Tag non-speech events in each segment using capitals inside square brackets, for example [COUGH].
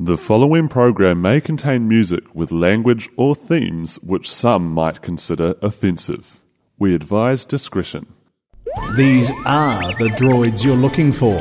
The following program may contain music with language or themes which some might consider offensive. We advise discretion. These are the droids you're looking for.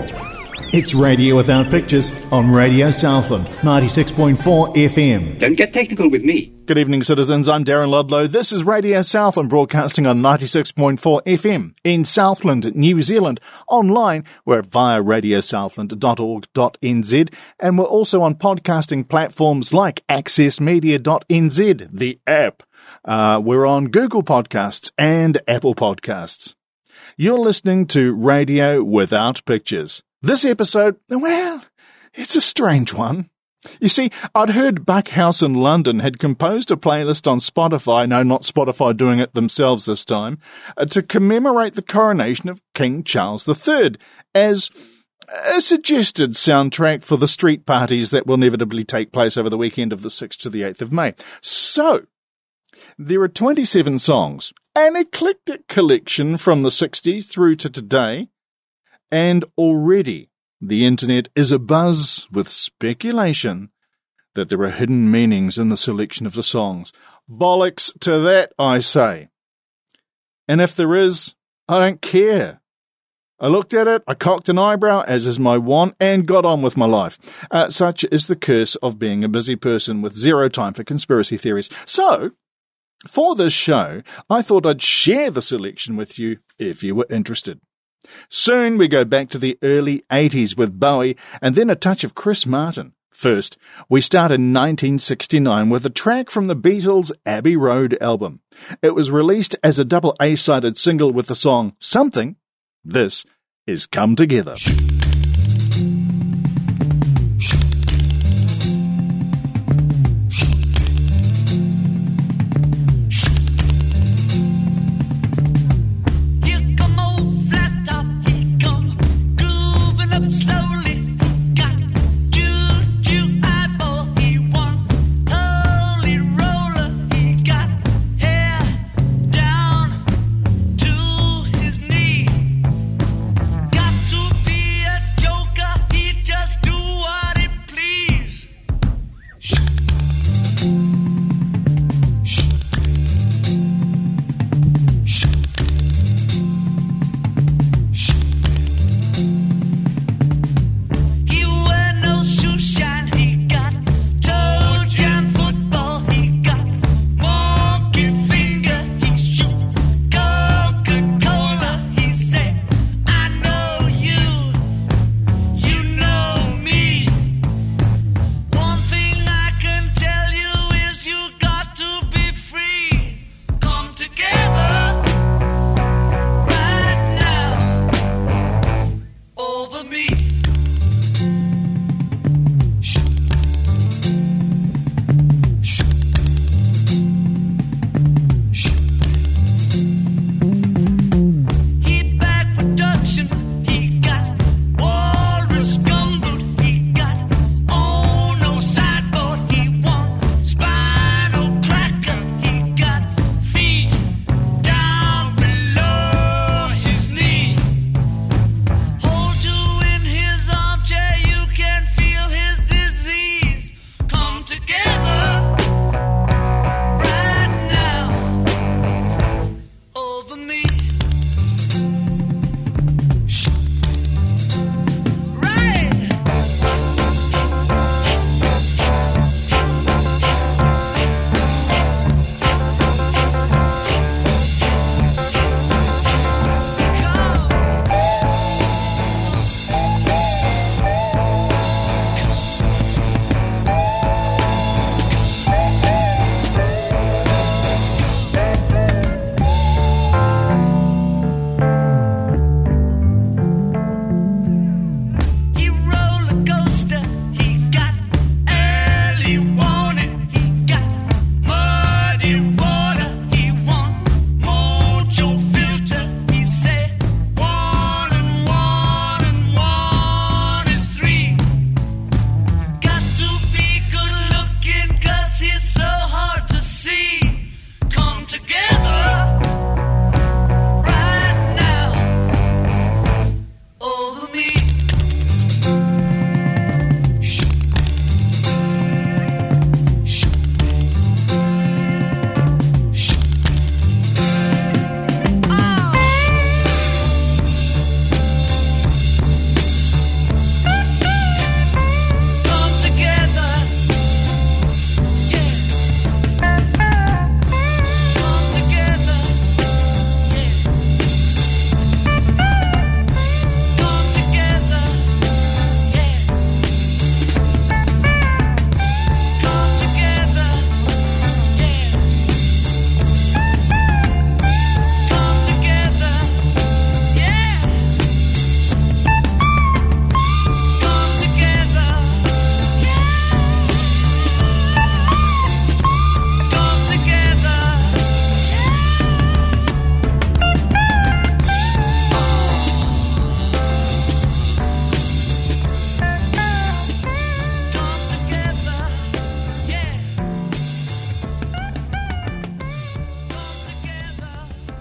It's Radio Without Pictures on Radio Southland, 96.4 FM. Don't get technical with me. Good evening, citizens. I'm Darren Ludlow. This is Radio Southland broadcasting on 96.4 FM in Southland, New Zealand. Online, we're via radiosouthland.org.nz and we're also on podcasting platforms like accessmedia.nz, the app. Uh, we're on Google Podcasts and Apple Podcasts. You're listening to Radio Without Pictures. This episode, well, it's a strange one. You see, I'd heard Buckhouse in London had composed a playlist on Spotify, no, not Spotify doing it themselves this time, uh, to commemorate the coronation of King Charles III as a suggested soundtrack for the street parties that will inevitably take place over the weekend of the 6th to the 8th of May. So, there are 27 songs, an eclectic collection from the 60s through to today, and already the internet is abuzz with speculation that there are hidden meanings in the selection of the songs. Bollocks to that, I say. And if there is, I don't care. I looked at it, I cocked an eyebrow, as is my wont, and got on with my life. Uh, such is the curse of being a busy person with zero time for conspiracy theories. So, for this show, I thought I'd share the selection with you if you were interested. Soon we go back to the early 80s with Bowie and then a touch of Chris Martin. First, we start in 1969 with a track from the Beatles' Abbey Road album. It was released as a double A-sided single with the song Something. This is Come Together.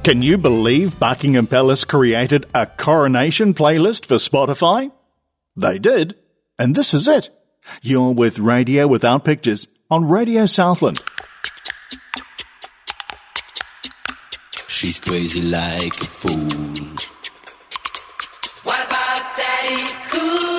Can you believe Buckingham Palace created a coronation playlist for Spotify? They did, and this is it. You're with Radio Without Pictures on Radio Southland. She's crazy like a fool. What about Daddy Cool?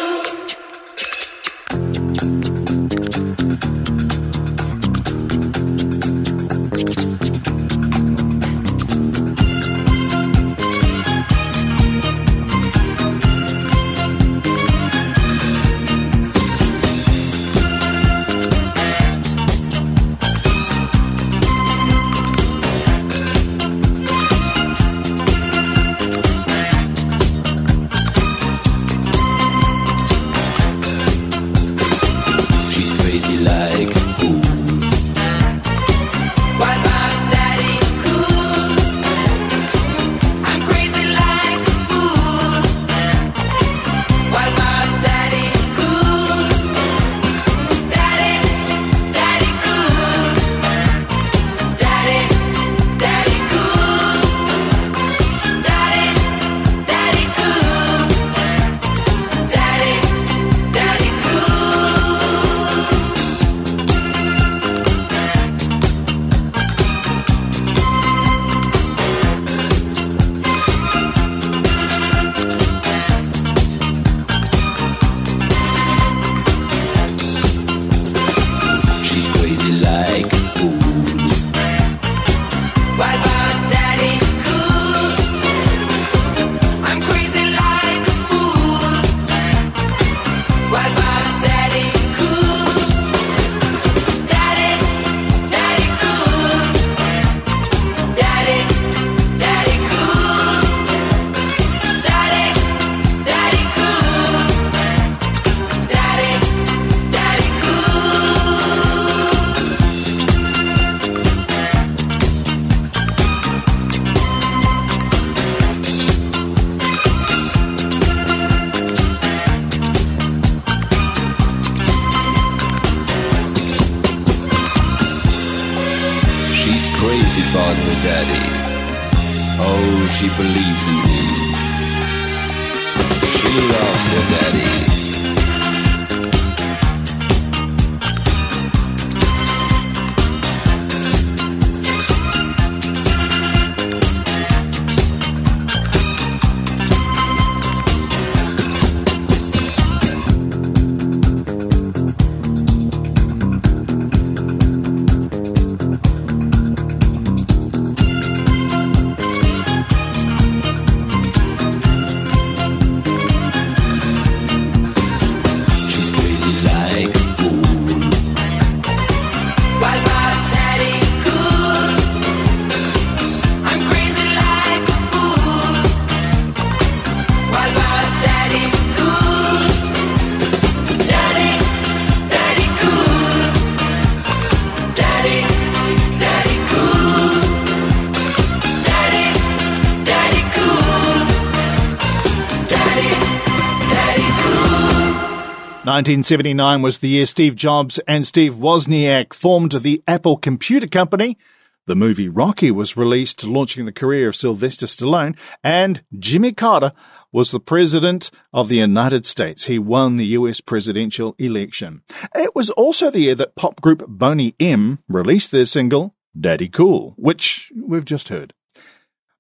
1979 was the year Steve Jobs and Steve Wozniak formed the Apple Computer Company. The movie Rocky was released, launching the career of Sylvester Stallone, and Jimmy Carter was the president of the United States. He won the US presidential election. It was also the year that pop group Boney M released their single, Daddy Cool, which we've just heard.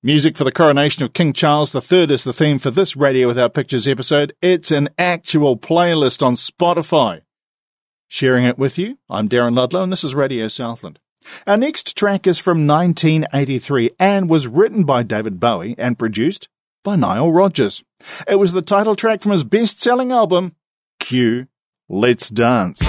Music for the coronation of King Charles III is the theme for this Radio Without Pictures episode. It's an actual playlist on Spotify. Sharing it with you, I'm Darren Ludlow, and this is Radio Southland. Our next track is from 1983 and was written by David Bowie and produced by Nile Rodgers. It was the title track from his best selling album, Q Let's Dance.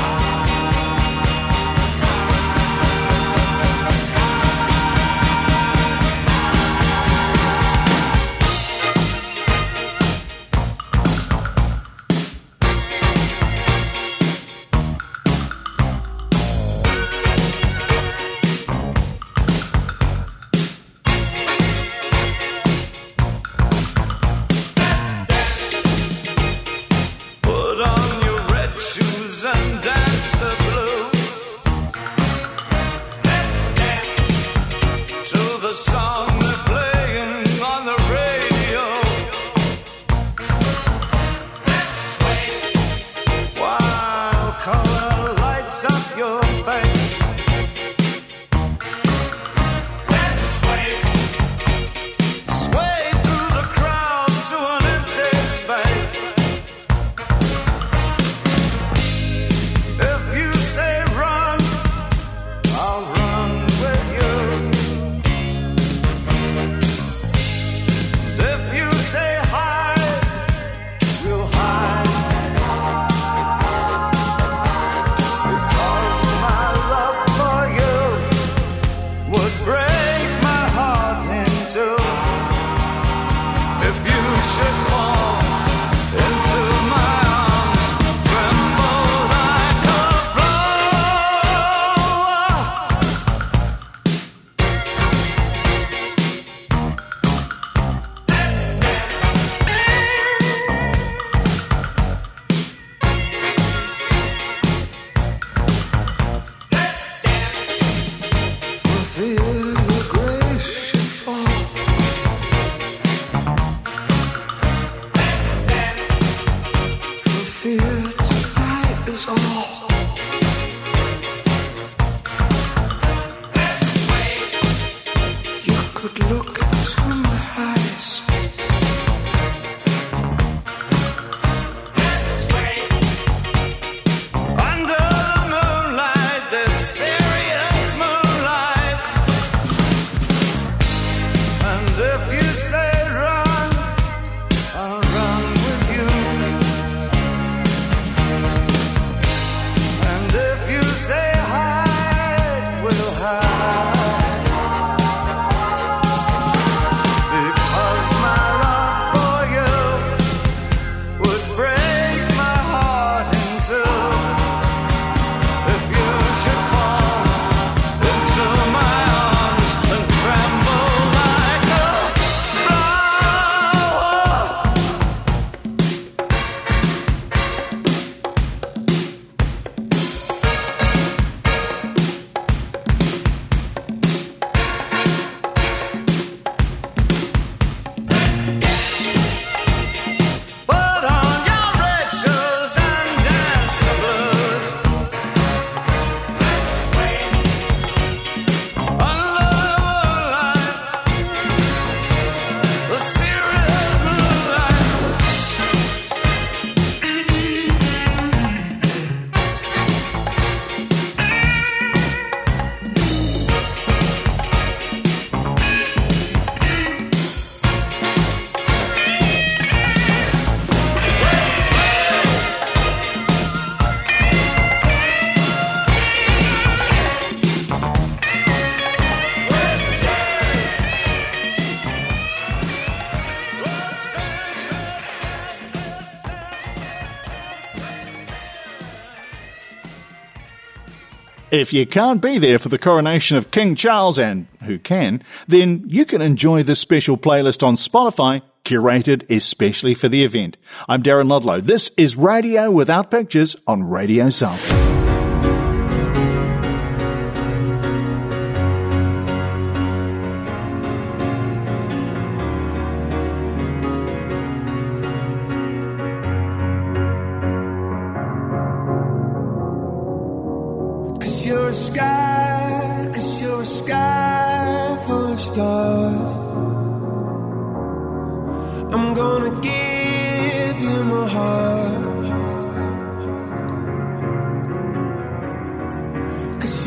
If you can't be there for the coronation of King Charles, and who can, then you can enjoy this special playlist on Spotify, curated especially for the event. I'm Darren Ludlow. This is Radio Without Pictures on Radio South.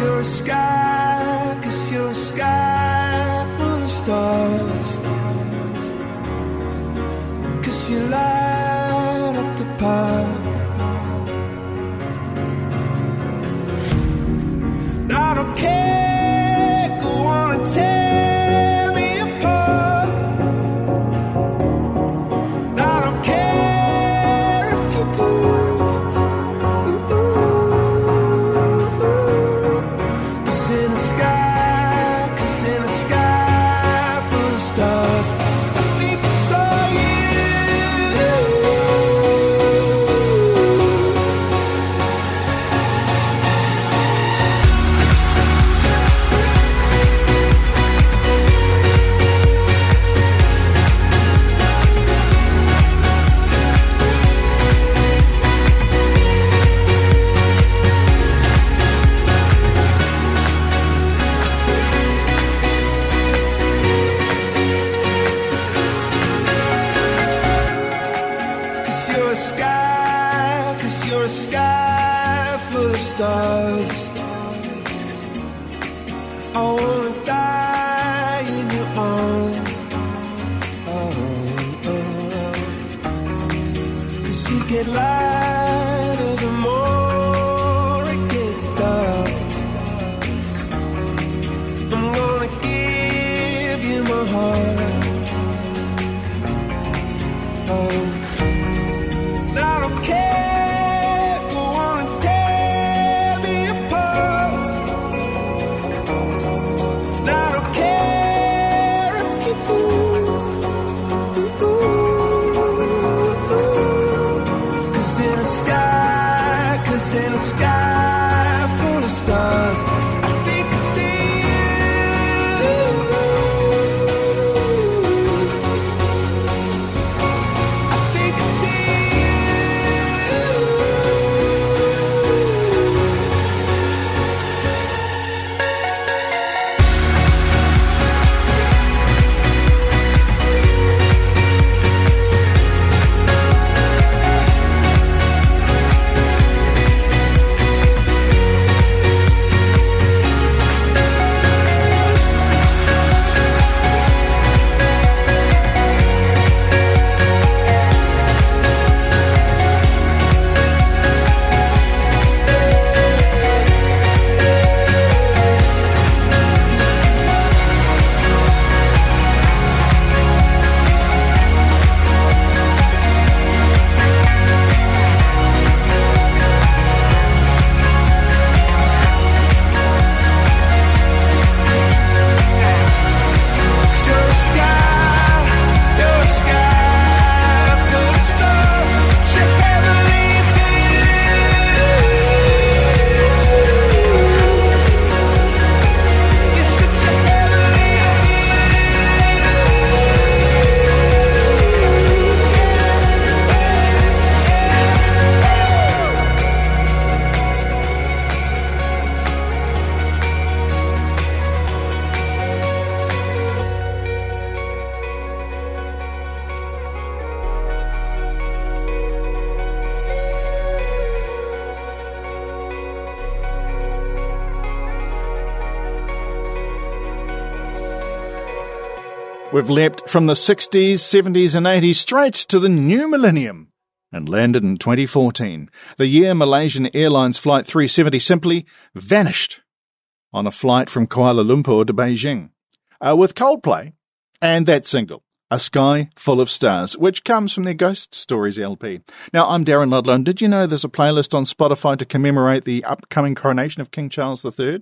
You're a sky, cause you're a sky We've leapt from the 60s, 70s, and 80s straight to the new millennium and landed in 2014, the year Malaysian Airlines Flight 370 simply vanished on a flight from Kuala Lumpur to Beijing uh, with Coldplay and that single. A Sky Full of Stars, which comes from their Ghost Stories LP. Now, I'm Darren Ludlow, and did you know there's a playlist on Spotify to commemorate the upcoming coronation of King Charles III?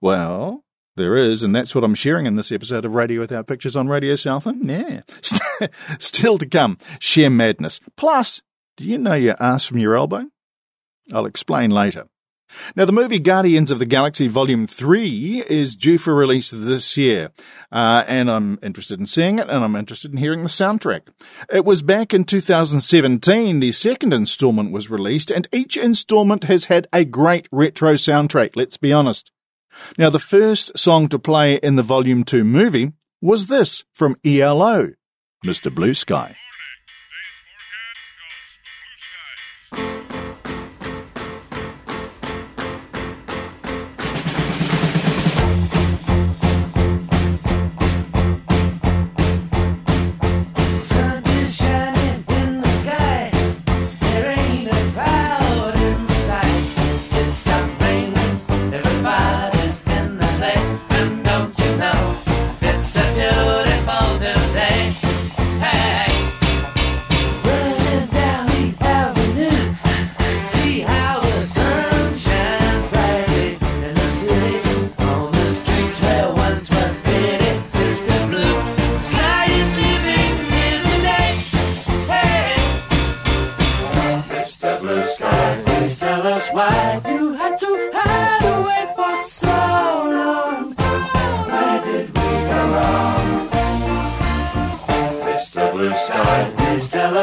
Well, there is, and that's what I'm sharing in this episode of Radio Without Pictures on Radio Southland. Yeah. [LAUGHS] Still to come, sheer madness. Plus, do you know your ass from your elbow? I'll explain later. Now, the movie Guardians of the Galaxy Volume 3 is due for release this year, uh, and I'm interested in seeing it, and I'm interested in hearing the soundtrack. It was back in 2017 the second installment was released, and each installment has had a great retro soundtrack, let's be honest. Now, the first song to play in the Volume 2 movie was this from ELO, Mr. Blue Sky.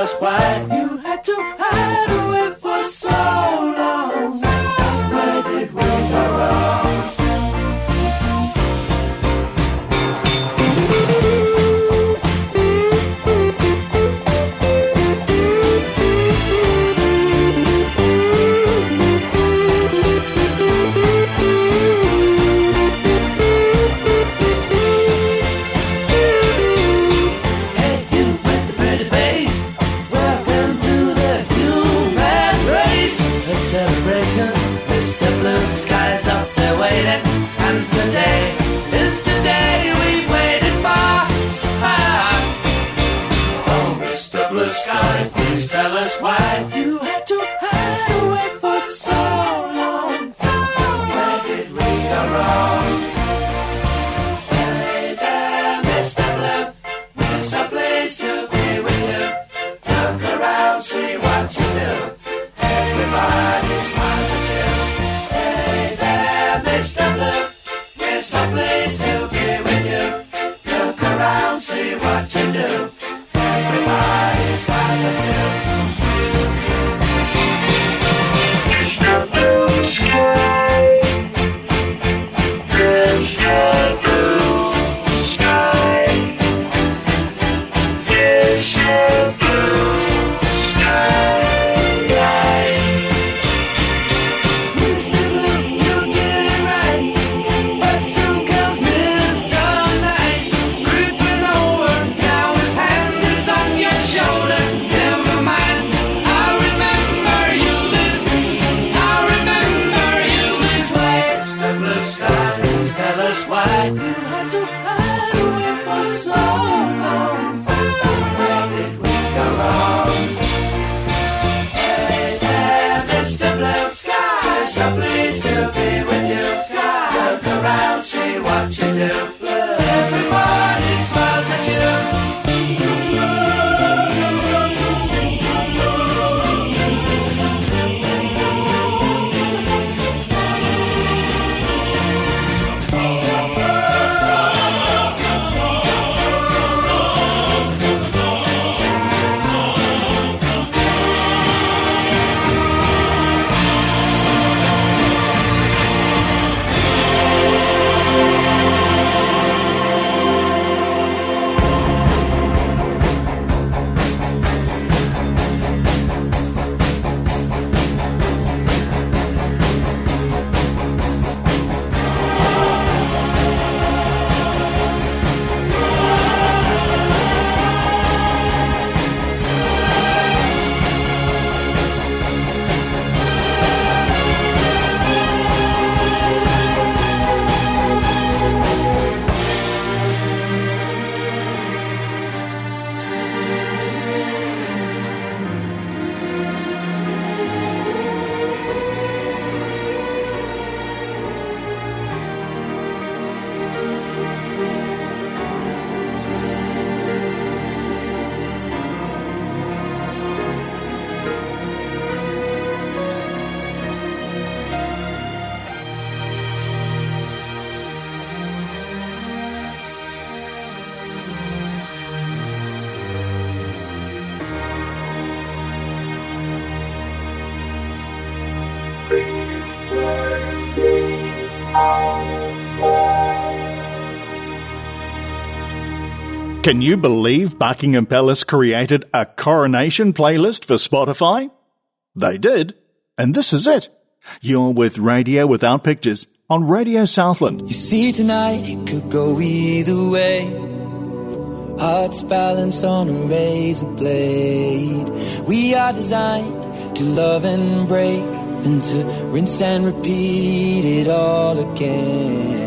just why Can you believe Buckingham Palace created a coronation playlist for Spotify? They did, and this is it. You're with Radio Without Pictures on Radio Southland. You see, tonight it could go either way. Hearts balanced on a razor blade. We are designed to love and break, and to rinse and repeat it all again.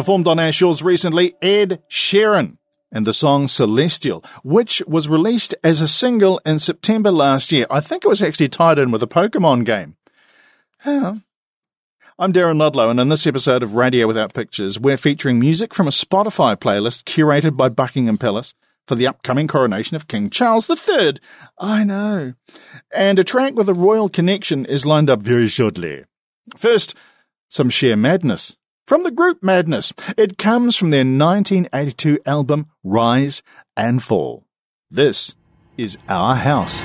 performed on our shores recently, Ed Sheeran, and the song Celestial, which was released as a single in September last year. I think it was actually tied in with a Pokemon game. Huh. I'm Darren Ludlow, and in this episode of Radio Without Pictures, we're featuring music from a Spotify playlist curated by Buckingham Palace for the upcoming coronation of King Charles III. I know. And a track with a royal connection is lined up very shortly. First, some sheer madness. From the group Madness. It comes from their 1982 album Rise and Fall. This is Our House.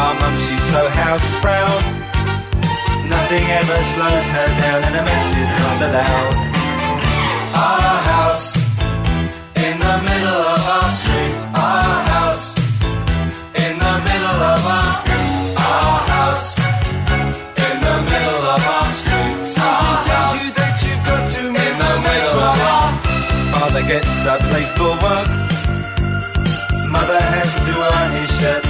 My mum, she's so house proud. Nothing ever slows her down, and a mess is not allowed. Our house in the middle of our street. Our house in the middle of our our house in the middle of our street. Someone tells you that you've got to. Father gets up late for work. Mother has to iron his shirt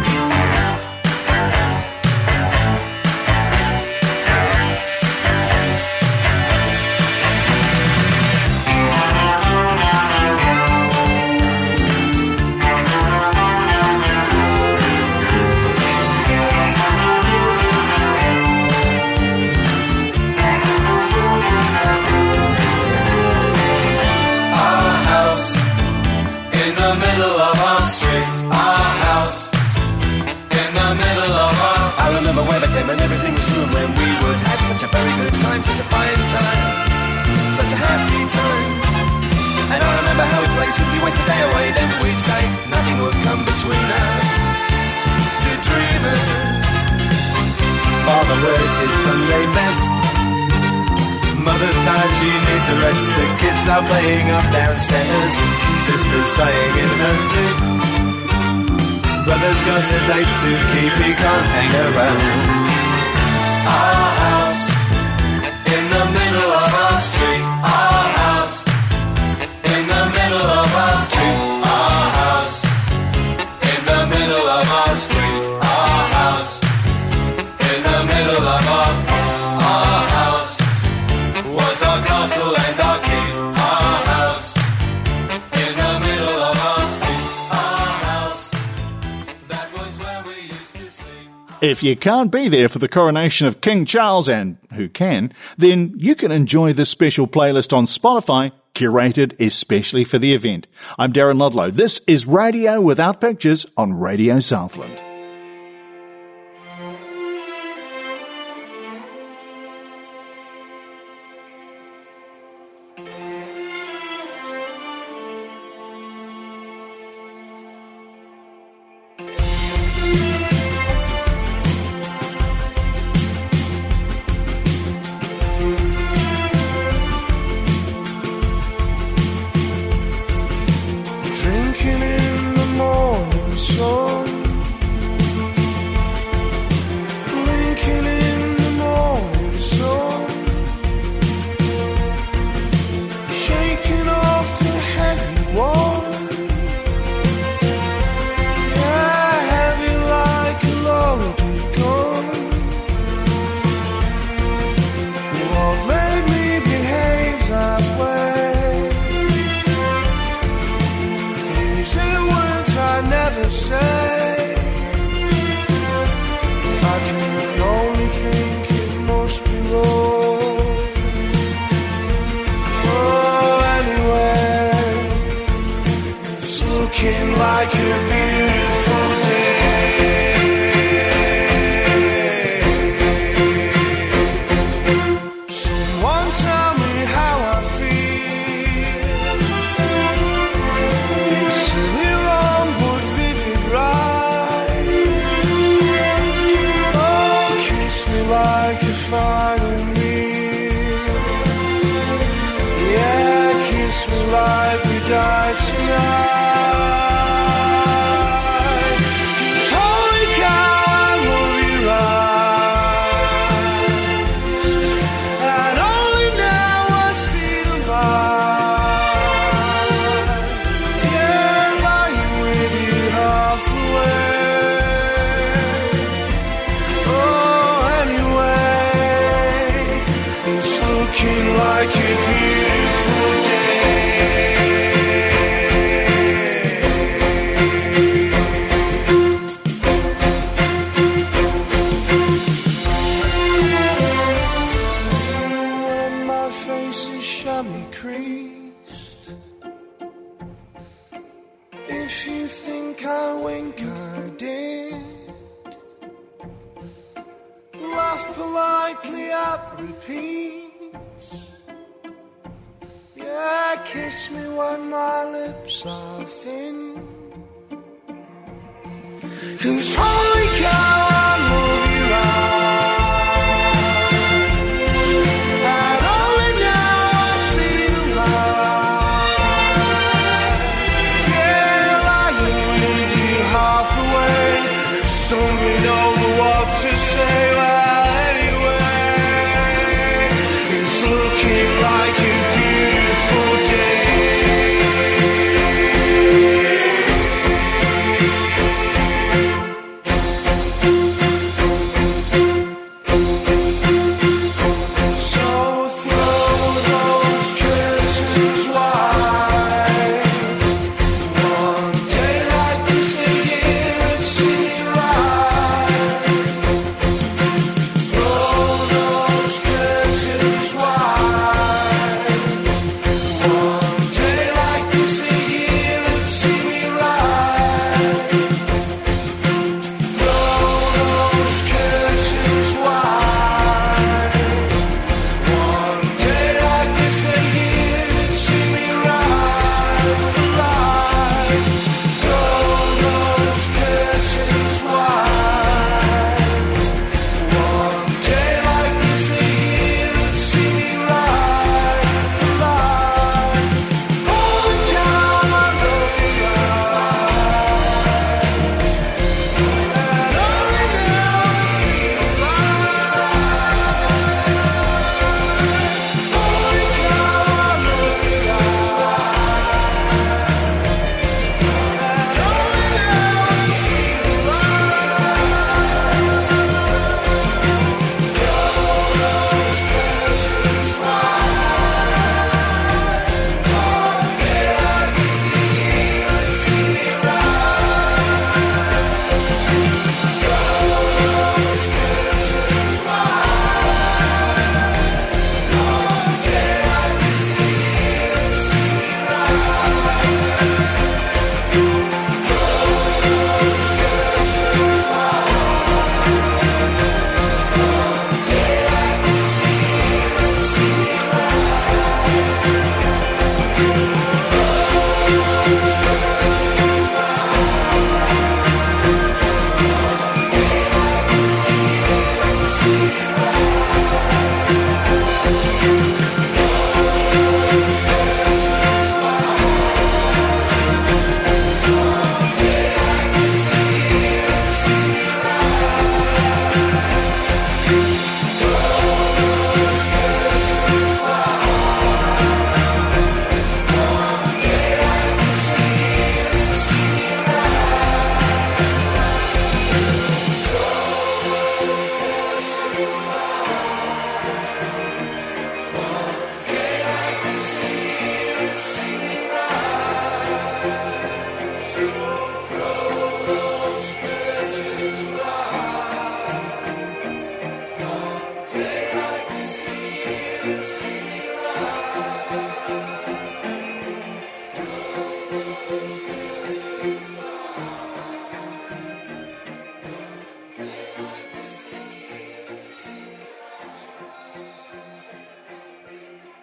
if you can't be there for the coronation of King Charles, and who can, then you can enjoy this special playlist on Spotify, curated especially for the event. I'm Darren Ludlow. This is Radio Without Pictures on Radio Southland.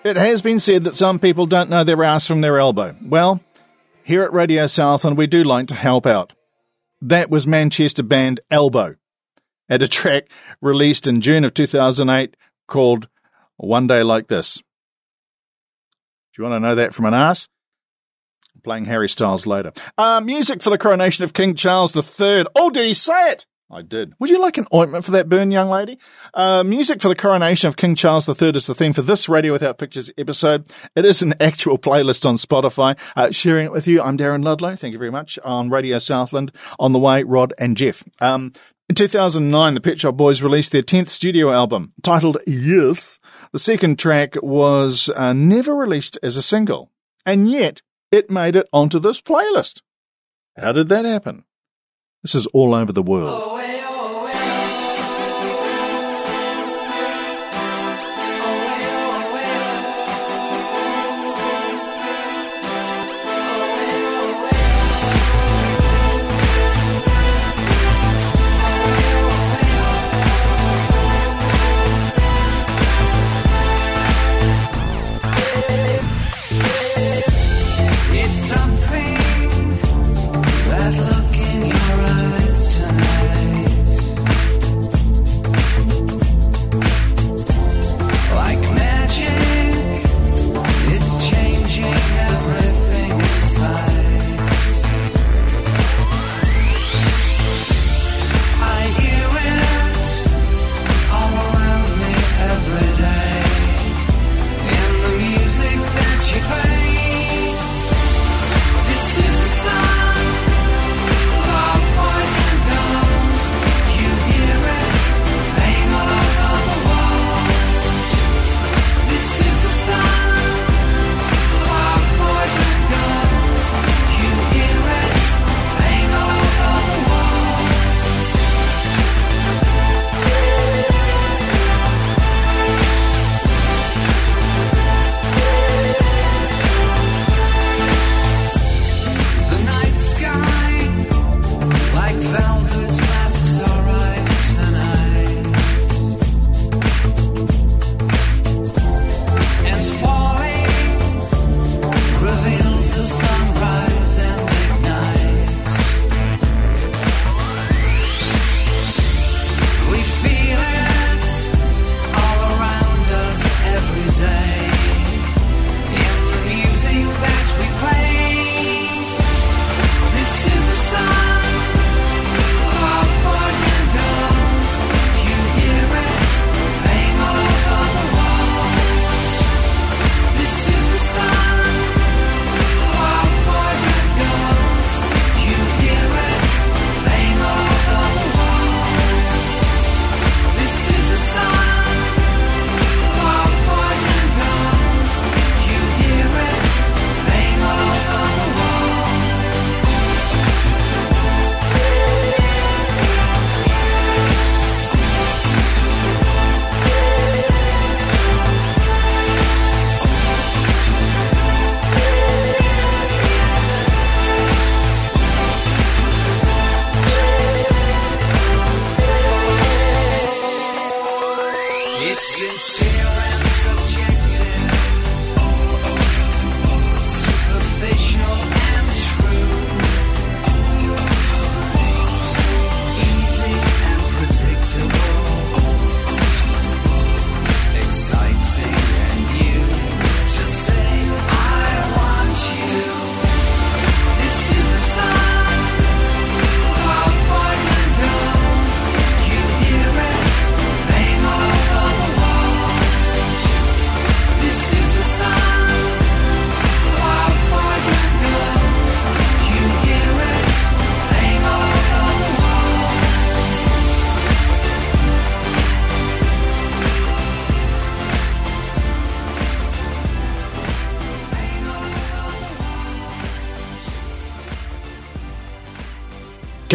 It has been said that some people don't know their ass from their elbow. Well, here at Radio Southland, we do like to help out. That was Manchester band Elbow, at a track released in June of 2008 called One Day Like This. Do you want to know that from an ass? Playing Harry Styles later. Uh, music for the coronation of King Charles III. Oh, did he say it? I did. Would you like an ointment for that burn, young lady? Uh, music for the coronation of King Charles III is the theme for this Radio Without Pictures episode. It is an actual playlist on Spotify. Uh, sharing it with you, I'm Darren Ludlow. Thank you very much. On Radio Southland, on the way, Rod and Jeff. Um, in 2009, the Pet Shop Boys released their 10th studio album, titled Yes. The second track was uh, never released as a single, and yet it made it onto this playlist. How did that happen? This is all over the world.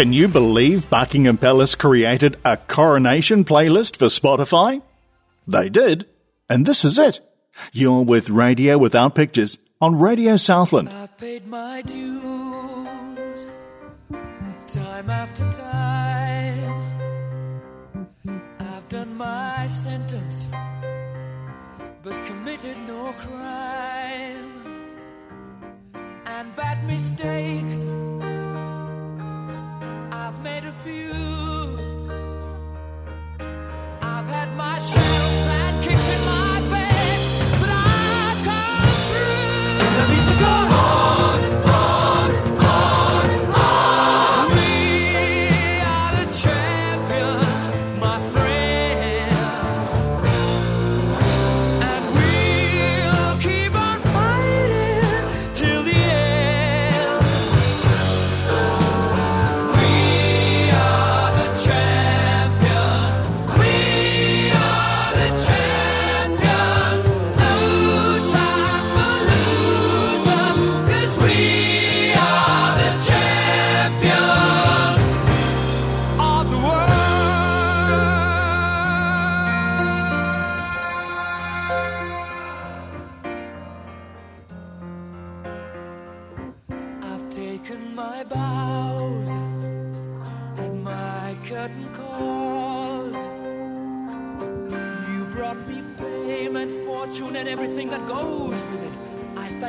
Can you believe Buckingham Palace created a coronation playlist for Spotify? They did, and this is it. You're with Radio Without Pictures on Radio Southland. I've paid my dues time after time. I've done my sentence, but committed no crime. And bad mistakes, made a few. I've had my share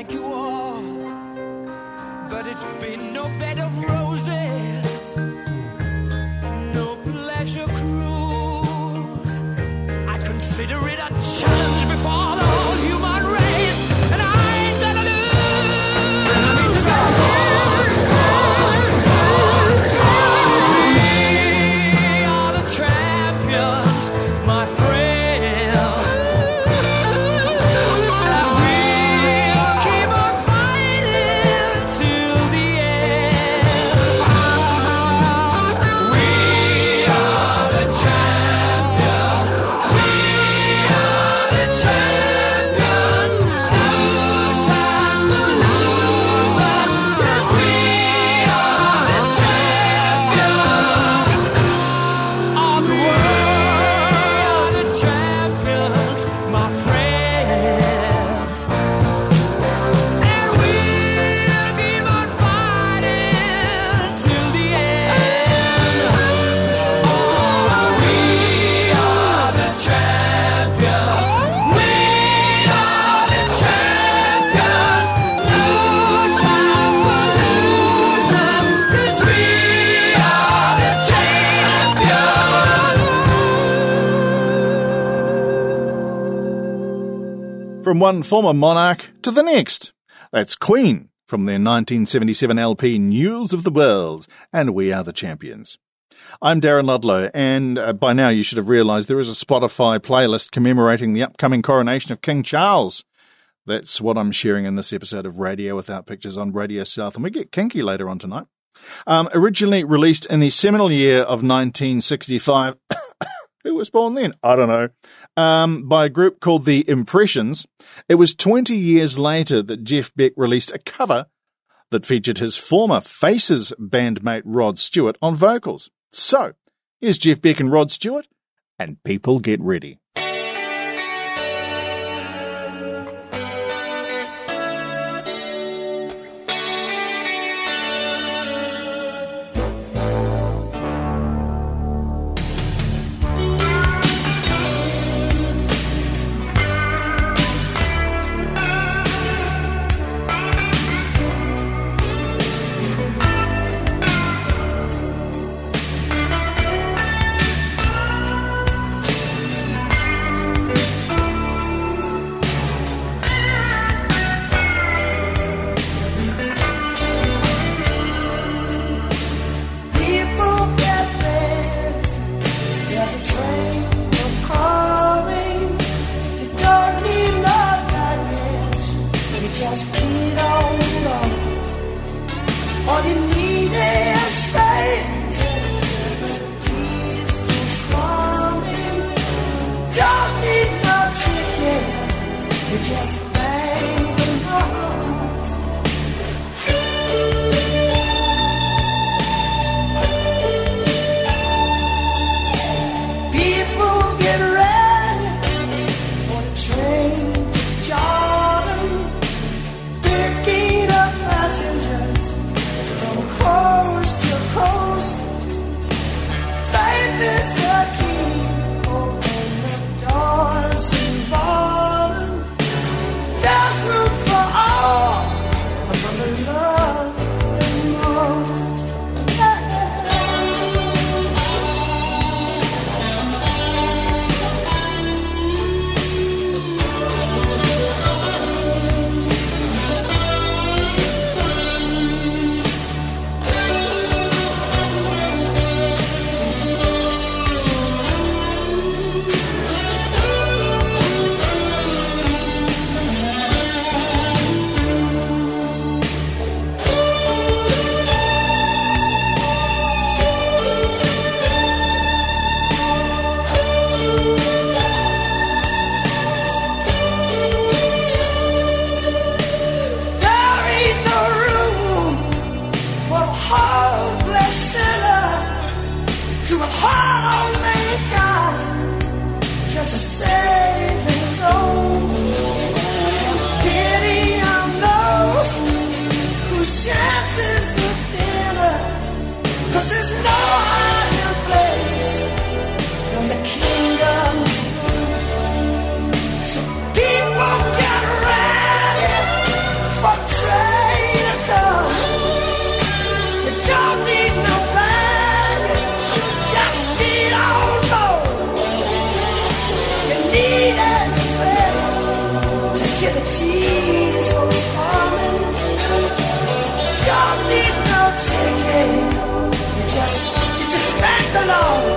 Thank you all. From one former monarch to the next. That's Queen from their 1977 LP News of the World, and We Are the Champions. I'm Darren Ludlow, and uh, by now you should have realised there is a Spotify playlist commemorating the upcoming coronation of King Charles. That's what I'm sharing in this episode of Radio Without Pictures on Radio South, and we get kinky later on tonight. Um, originally released in the seminal year of 1965. [COUGHS] Who was born then? I don't know. Um, by a group called The Impressions. It was 20 years later that Jeff Beck released a cover that featured his former Faces bandmate Rod Stewart on vocals. So, here's Jeff Beck and Rod Stewart, and people get ready. You just, you just bend the law.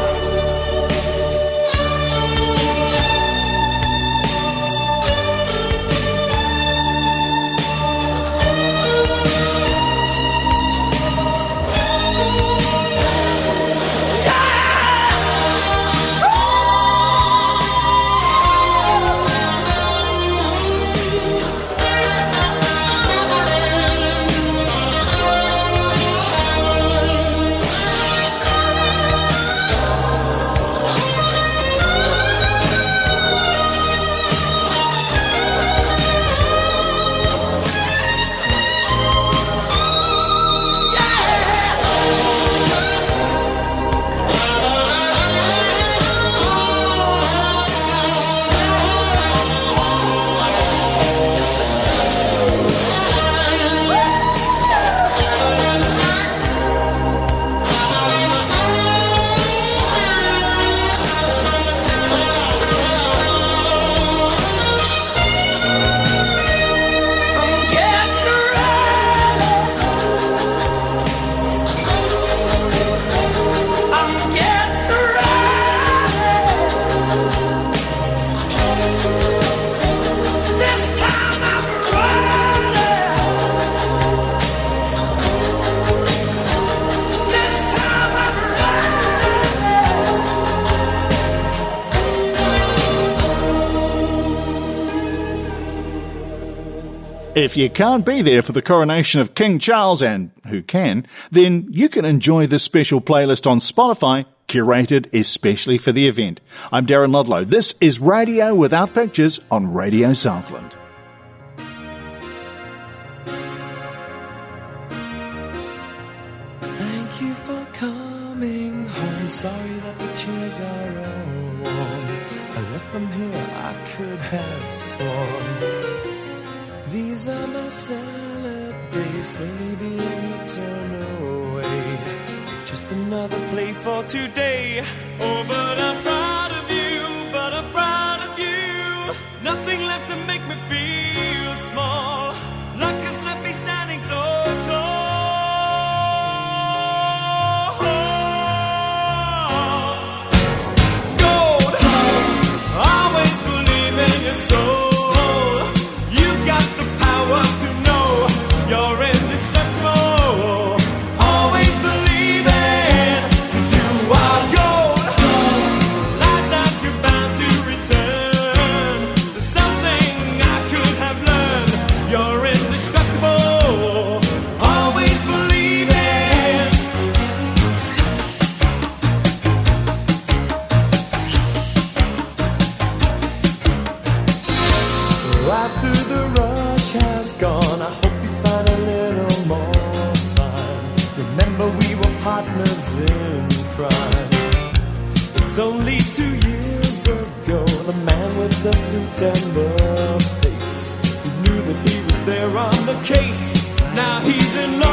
If you can't be there for the coronation of King Charles, and who can, then you can enjoy this special playlist on Spotify, curated especially for the event. I'm Darren Ludlow. This is Radio Without Pictures on Radio Southland. This may be an eternal way, just another play for today. Oh, but I promise. September pace. He knew that he was there on the case. Now he's in love.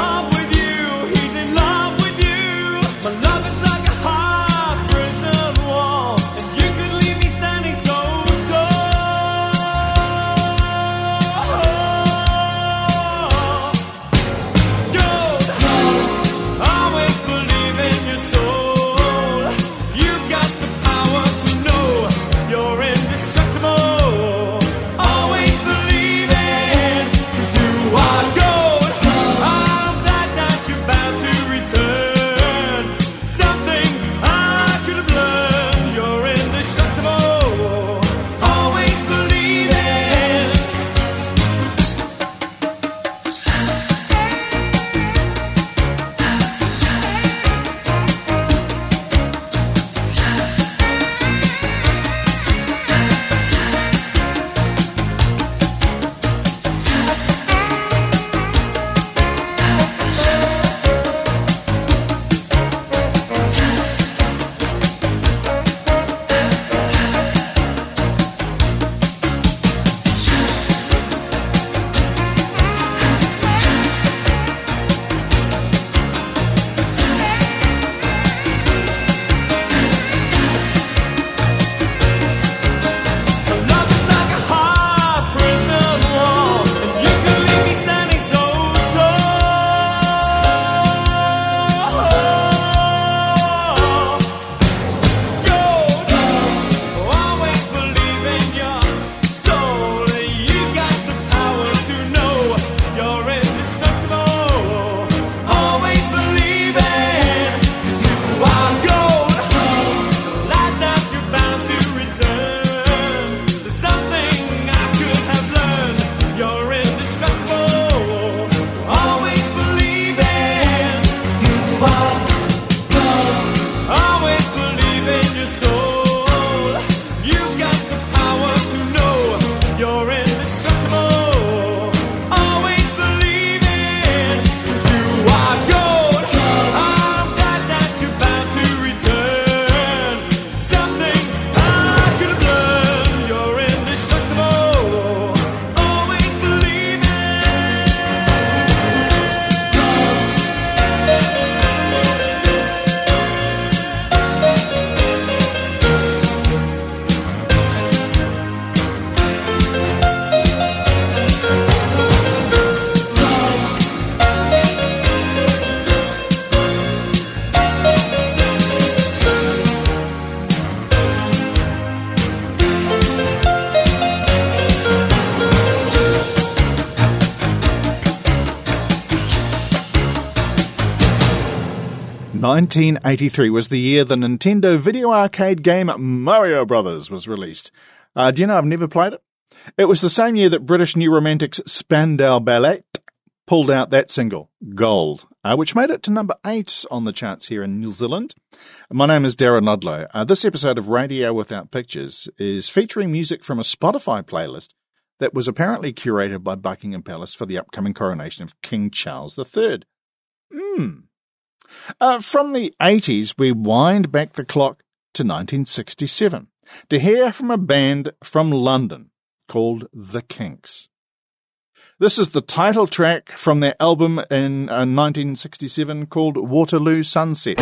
1983 was the year the Nintendo video arcade game Mario Brothers was released. Uh, do you know I've never played it? It was the same year that British New Romantics Spandau Ballet pulled out that single, Gold, uh, which made it to number eight on the charts here in New Zealand. My name is Darren Ludlow. Uh, this episode of Radio Without Pictures is featuring music from a Spotify playlist that was apparently curated by Buckingham Palace for the upcoming coronation of King Charles III. Hmm. Uh, from the 80s, we wind back the clock to 1967 to hear from a band from London called The Kinks. This is the title track from their album in uh, 1967 called Waterloo Sunset.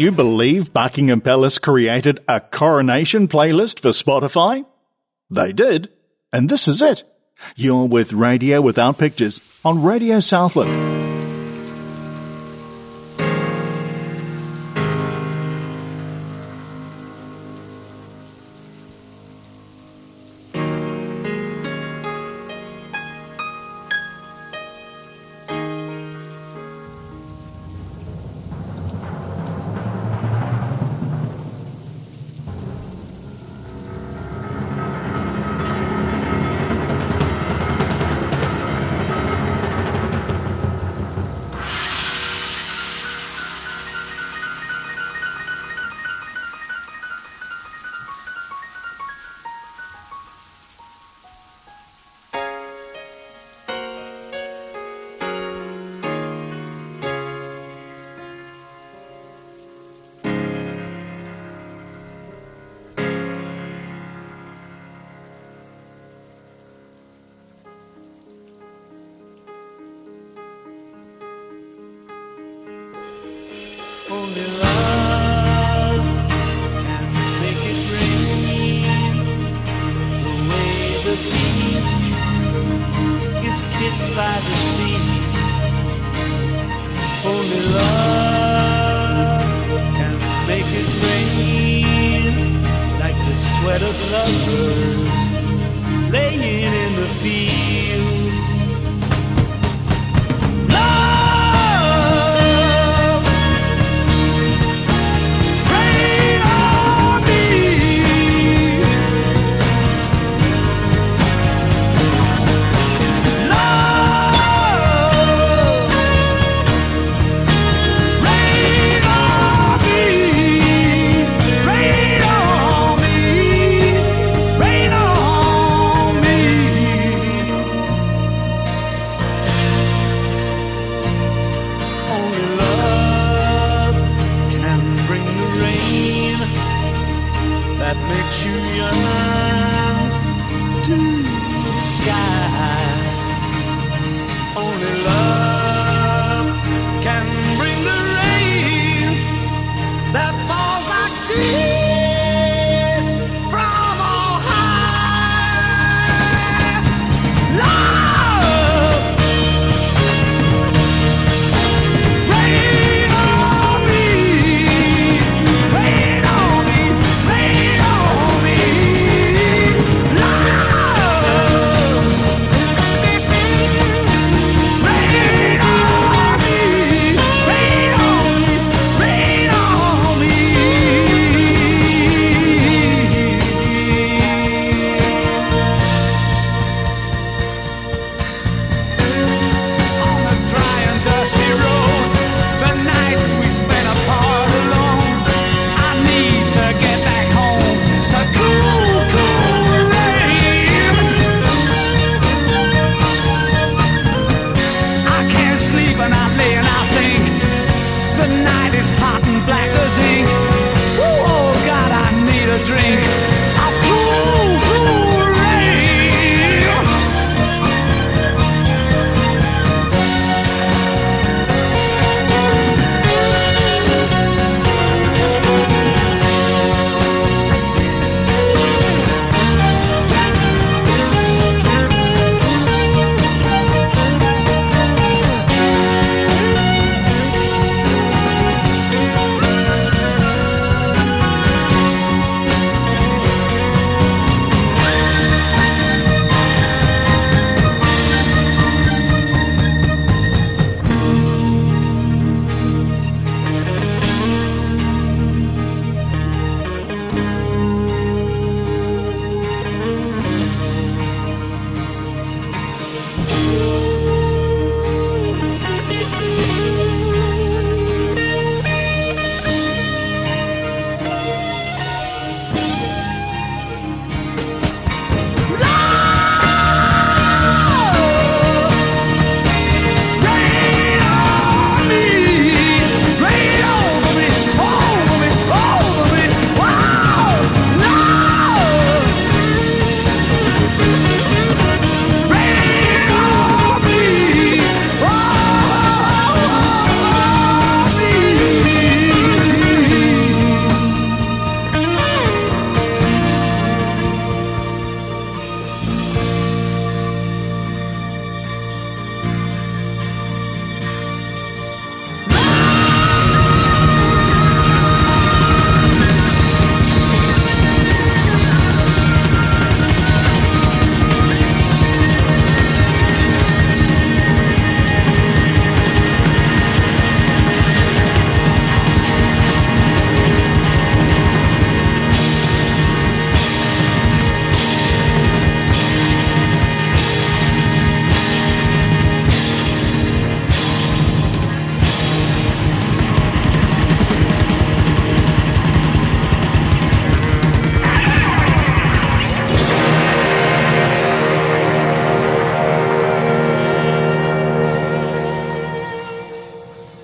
You believe Buckingham Palace created a coronation playlist for Spotify? They did, and this is it. You're with Radio Without Pictures on Radio Southland. By the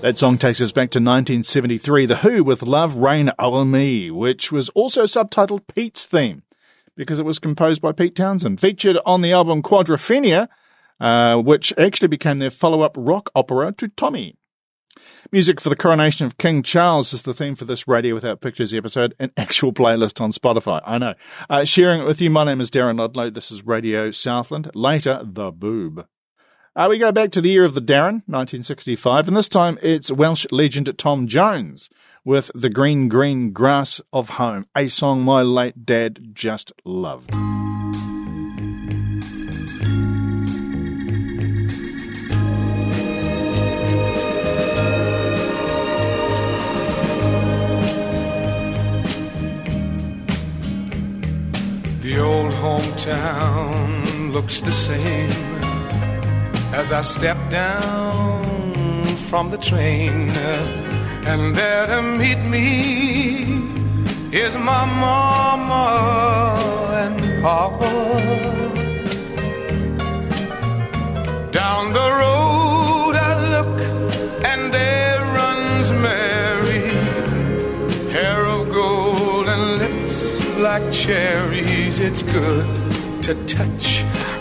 That song takes us back to 1973, The Who with Love Reign Over Me, which was also subtitled Pete's Theme because it was composed by Pete Townshend, featured on the album Quadrophenia, uh, which actually became their follow up rock opera to Tommy. Music for the coronation of King Charles is the theme for this Radio Without Pictures episode, an actual playlist on Spotify. I know. Uh, sharing it with you, my name is Darren Ludlow. This is Radio Southland. Later, The Boob. Uh, we go back to the year of the Darren, 1965, and this time it's Welsh legend Tom Jones with The Green Green Grass of Home, a song my late dad just loved. The old hometown looks the same as I step down from the train. And there to meet me is my mama and papa. Down the road I look, and there runs Mary, hair of gold and lips like cherries. It's good to touch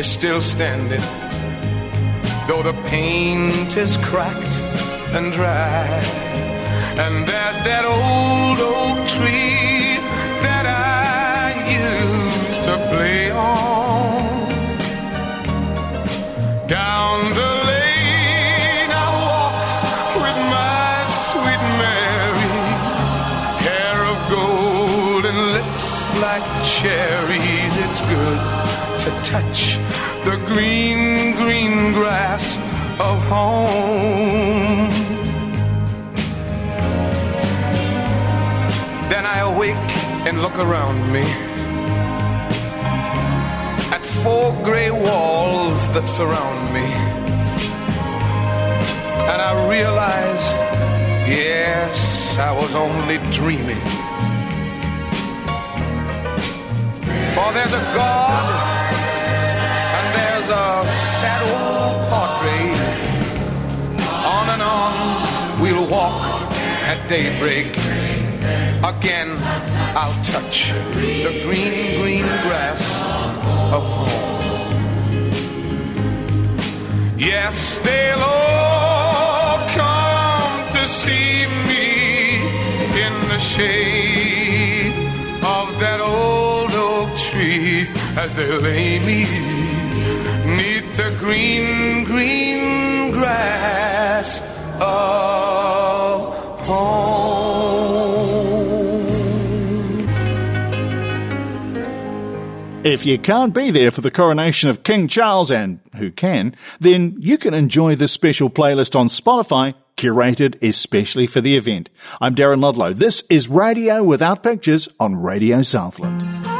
is still standing, though the paint is cracked and dry. And there's that old oak tree that I used to play on. Down the lane I walk with my sweet Mary, hair of gold and lips like cherries. It's good to touch the green, green grass of home. Then I awake and look around me at four gray walls that surround me. And I realize, yes, I was only dreaming. For there's a God walk at daybreak. Again, I'll touch the green, green grass of home. Yes, they'll all come to see me in the shade of that old oak tree as they lay me neath the green, green grass. If you can't be there for the coronation of King Charles, and who can, then you can enjoy this special playlist on Spotify, curated especially for the event. I'm Darren Ludlow. This is Radio Without Pictures on Radio Southland.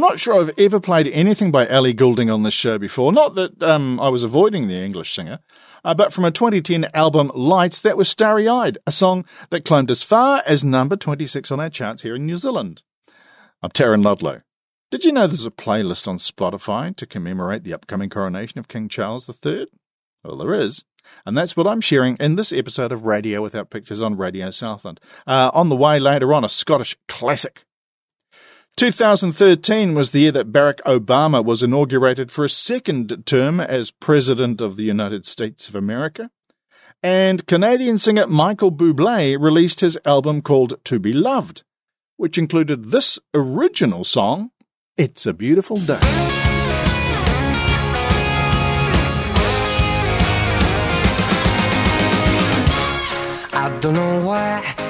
I'm not sure I've ever played anything by Ellie Goulding on this show before. Not that um, I was avoiding the English singer, uh, but from a 2010 album Lights, that was Starry Eyed, a song that climbed as far as number 26 on our charts here in New Zealand. I'm Darren Ludlow. Did you know there's a playlist on Spotify to commemorate the upcoming coronation of King Charles III? Well, there is. And that's what I'm sharing in this episode of Radio Without Pictures on Radio Southland. Uh, on the way later on, a Scottish classic. 2013 was the year that Barack Obama was inaugurated for a second term as President of the United States of America. And Canadian singer Michael Bublé released his album called To Be Loved, which included this original song, It's a Beautiful Day. I don't know why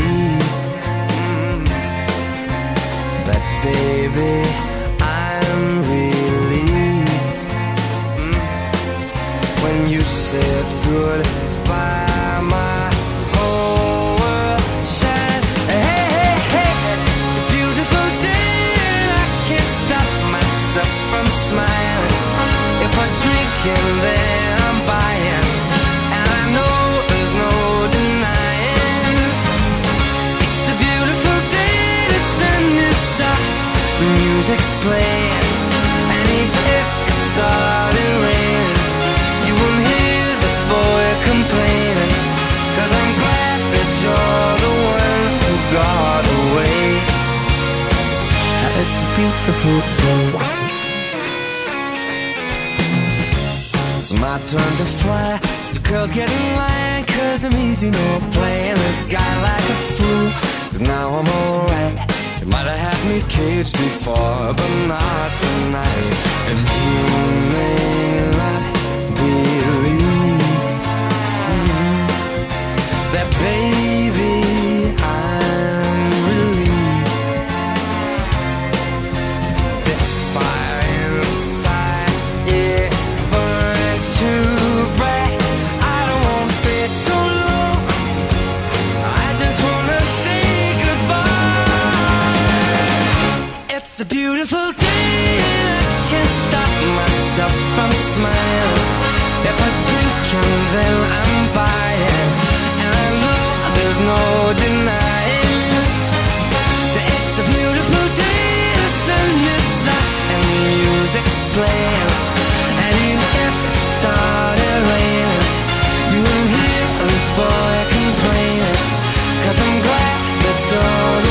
baby, I'm relieved mm, when you said goodbye. It's my turn to fly. So girls get in line, cause I'm easy, no playing this guy like a fool. Cause now I'm alright. You might have had me caged before, but not tonight. And you may not believe mm, that, baby, a beautiful day, and I can't stop myself from smiling. If I drink and then I'm buying, and I know there's no denying. that It's a beautiful day, the sun is up and the music's playing. And even if it started raining, you won't hear this boy complaining. Cause I'm glad that you're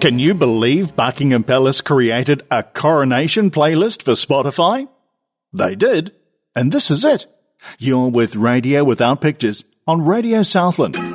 Can you believe Buckingham Palace created a coronation playlist for Spotify? They did, and this is it. You're with Radio Without Pictures on Radio Southland.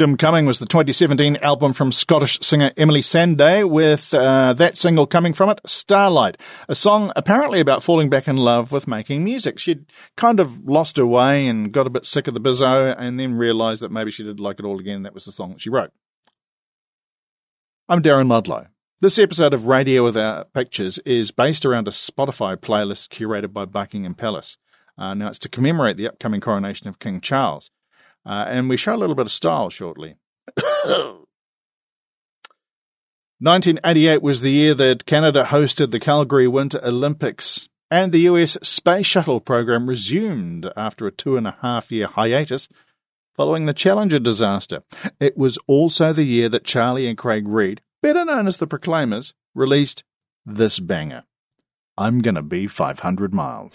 Kingdom Coming was the 2017 album from Scottish singer Emeli Sandé, with uh, that single coming from it, Starlight, a song apparently about falling back in love with making music. She'd kind of lost her way and got a bit sick of the bizzo, and then realised that maybe she did like it all again. That was the song that she wrote. I'm Darren Ludlow. This episode of Radio Without Pictures is based around a Spotify playlist curated by Buckingham Palace. Uh, now, it's to commemorate the upcoming coronation of King Charles. Uh, and we show a little bit of style shortly. [COUGHS] 1988 was the year that Canada hosted the Calgary Winter Olympics, and the US Space Shuttle program resumed after a two and a half year hiatus following the Challenger disaster. It was also the year that Charlie and Craig Reid, better known as the Proclaimers, released this banger I'm Gonna Be 500 Miles.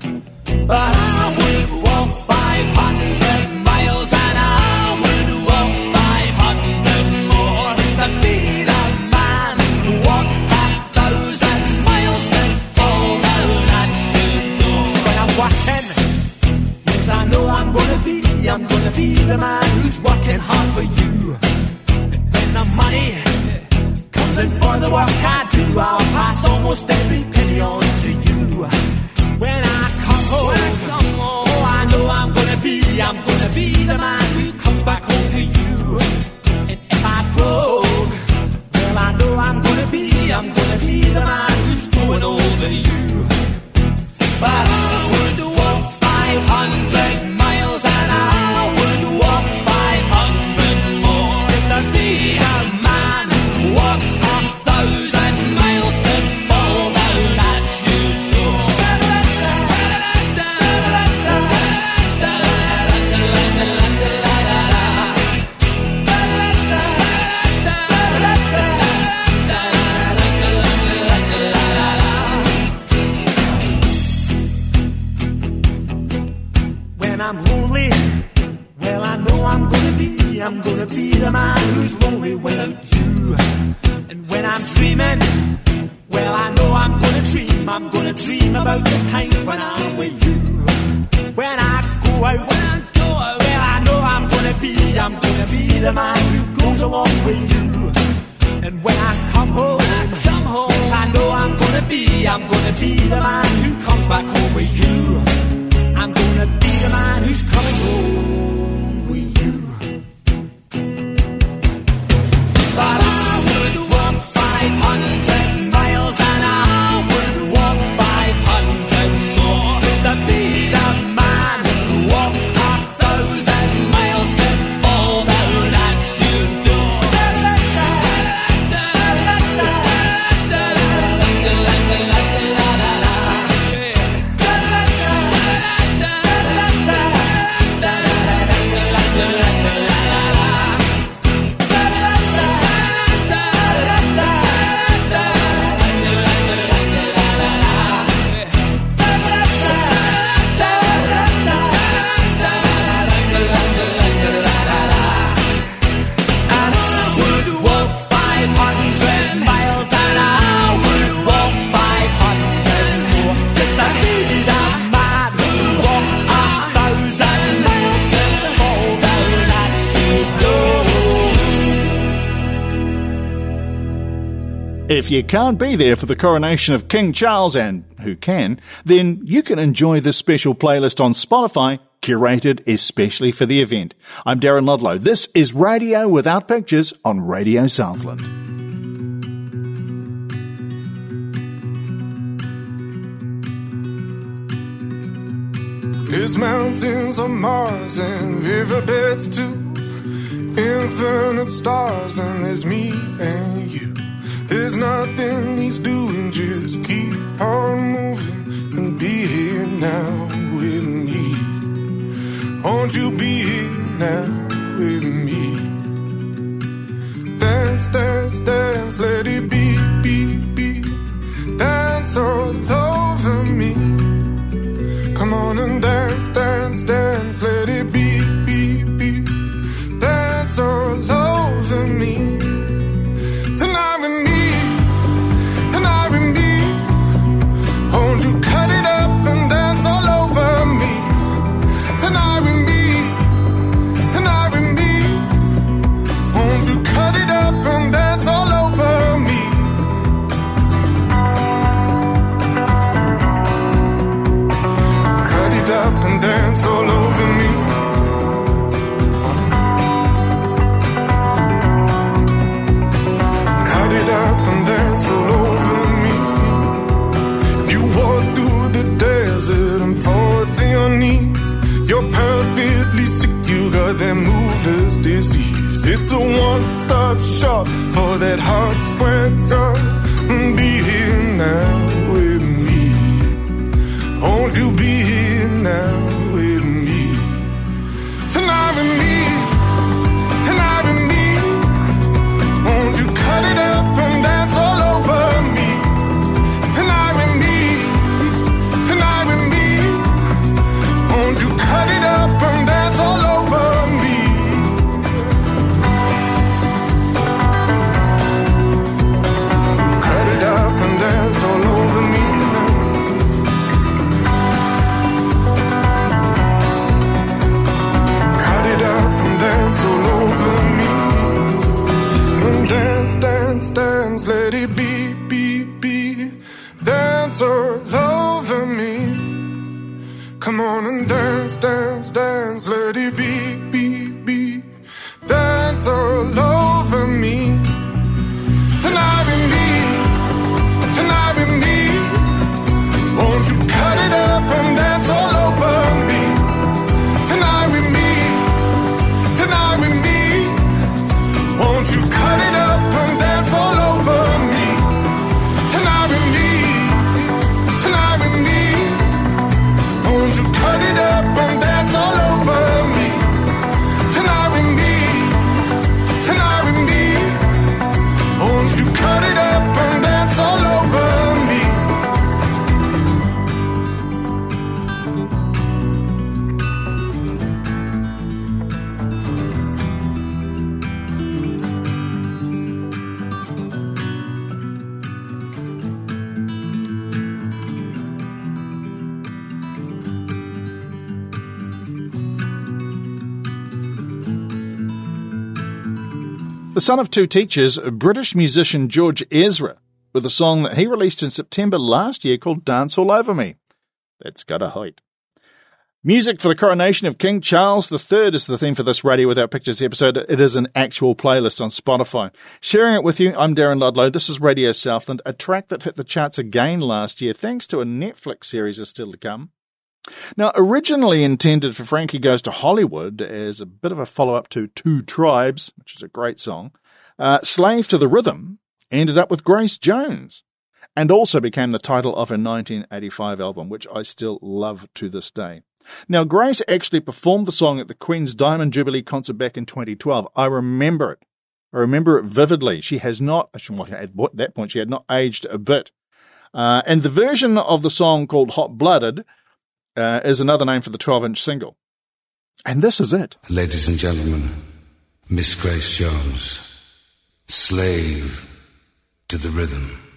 But I would walk 500 miles and I would walk 500 more to be the man who walked a thousand miles to fall down at your door. When I'm working, yes, I know I'm gonna be, I'm gonna be the man who's working hard for you. When the money, crumbs and for the work I do, I'll pass almost every penny on to you. When I oh, I know I'm gonna be, I'm gonna be the man who comes back home to you. And if I well, I know I'm gonna be, I'm gonna be the man who's growing over you. But I would walk 500 dreaming, well, I know I'm gonna dream, I'm gonna dream about the time when I'm with you. When I go out, when I go out, well, I know I'm gonna be, I'm gonna be the man who goes along with you. And when I come home, when I come home, yes, I know I'm gonna be, I'm gonna be the man who comes back home with you. I'm gonna be the man who's coming home with you. But I you can't be there for the coronation of King Charles, and who can, then you can enjoy this special playlist on Spotify, curated especially for the event. I'm Darren Ludlow. This is Radio Without Pictures on Radio Southland. There's mountains on Mars and riverbeds too. Infinite stars and there's me and you. There's nothing he's doing, just keep on moving and be here now with me. Won't you be here now with me? It's a one-stop shop for that hot sweater. Be here now The son of two teachers, British musician George Ezra, with a song that he released in September last year called Dance All Over Me. That's got a height. Music for the coronation of King Charles III is the theme for this Radio Without Pictures episode. It is an actual playlist on Spotify. Sharing it with you, I'm Darren Ludlow. This is Radio Southland, a track that hit the charts again last year thanks to a Netflix series is still to come. Now, originally intended for Frankie Goes to Hollywood as a bit of a follow up to Two Tribes, which is a great song, uh, Slave to the Rhythm ended up with Grace Jones and also became the title of her 1985 album, which I still love to this day. Now, Grace actually performed the song at the Queen's Diamond Jubilee concert back in 2012. I remember it. I remember it vividly. She has not, at that point, she had not aged a bit. Uh, and the version of the song called Hot Blooded uh, is another name for the 12 inch single. And this is it. Ladies and gentlemen, Miss Grace Jones, slave to the rhythm.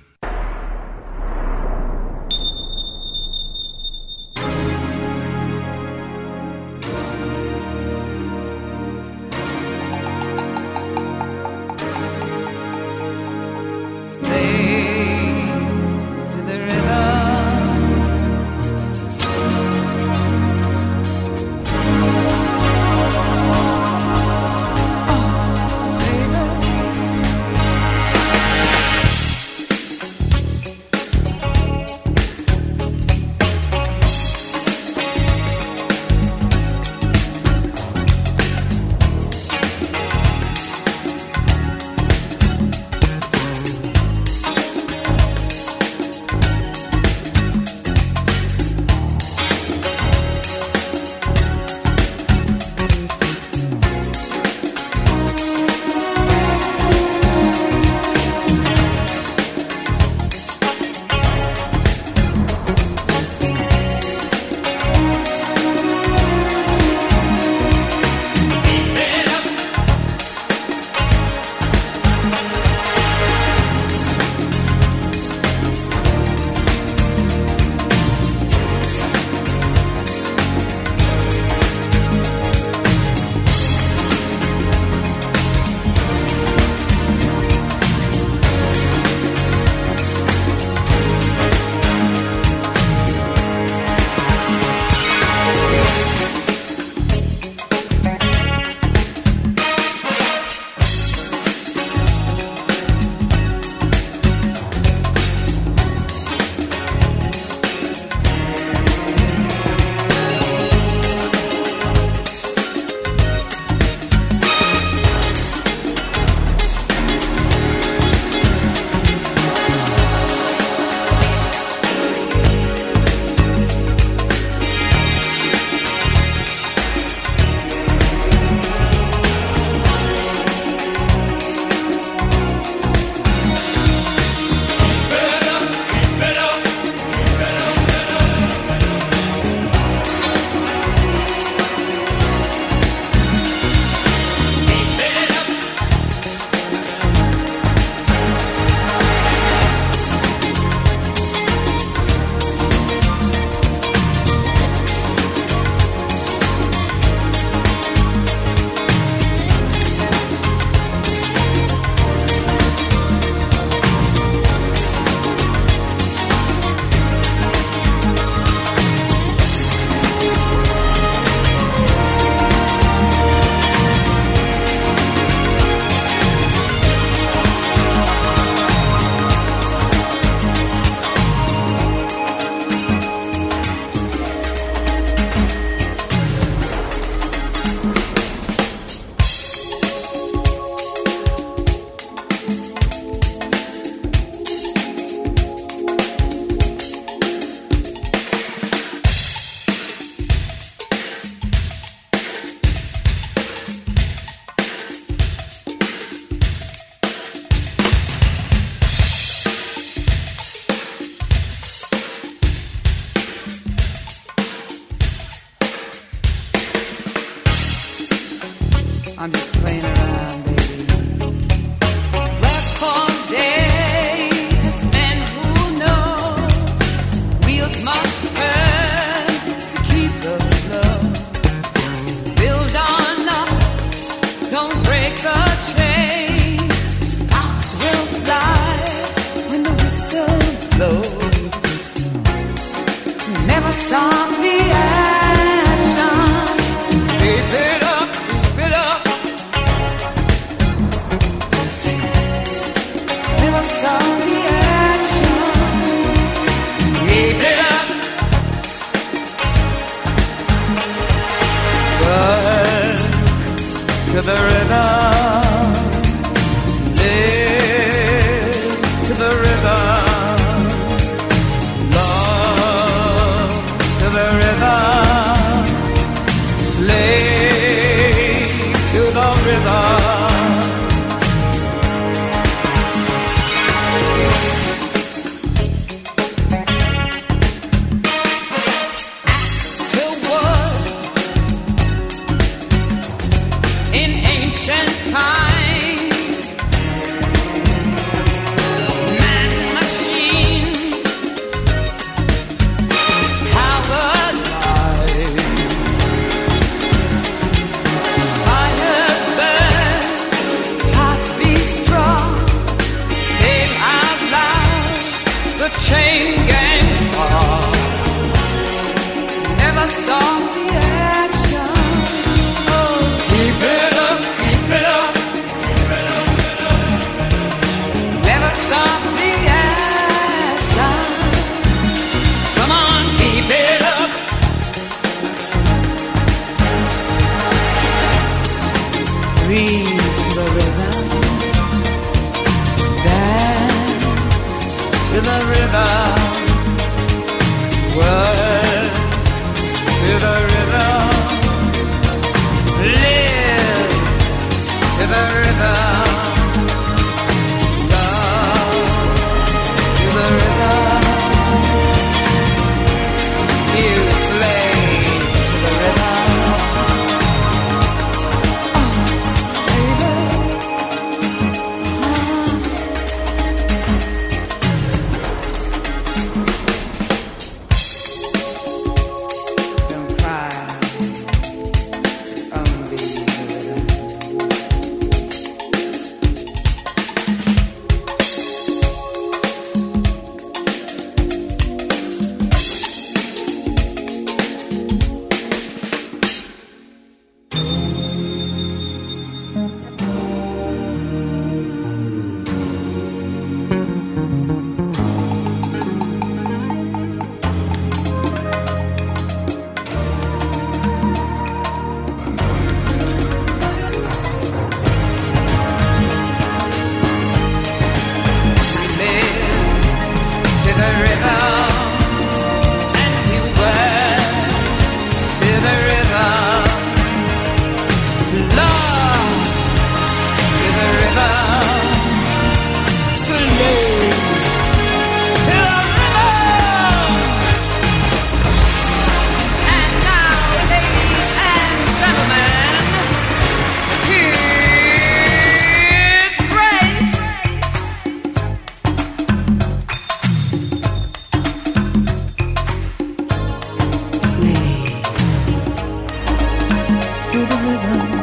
love.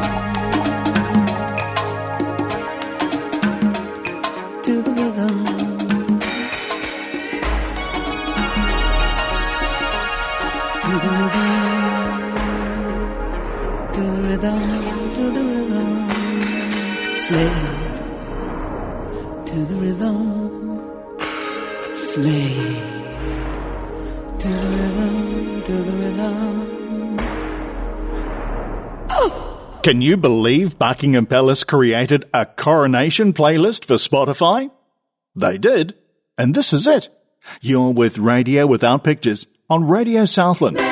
Can you believe Buckingham Palace created a coronation playlist for Spotify? They did, and this is it. You're with Radio Without Pictures on Radio Southland.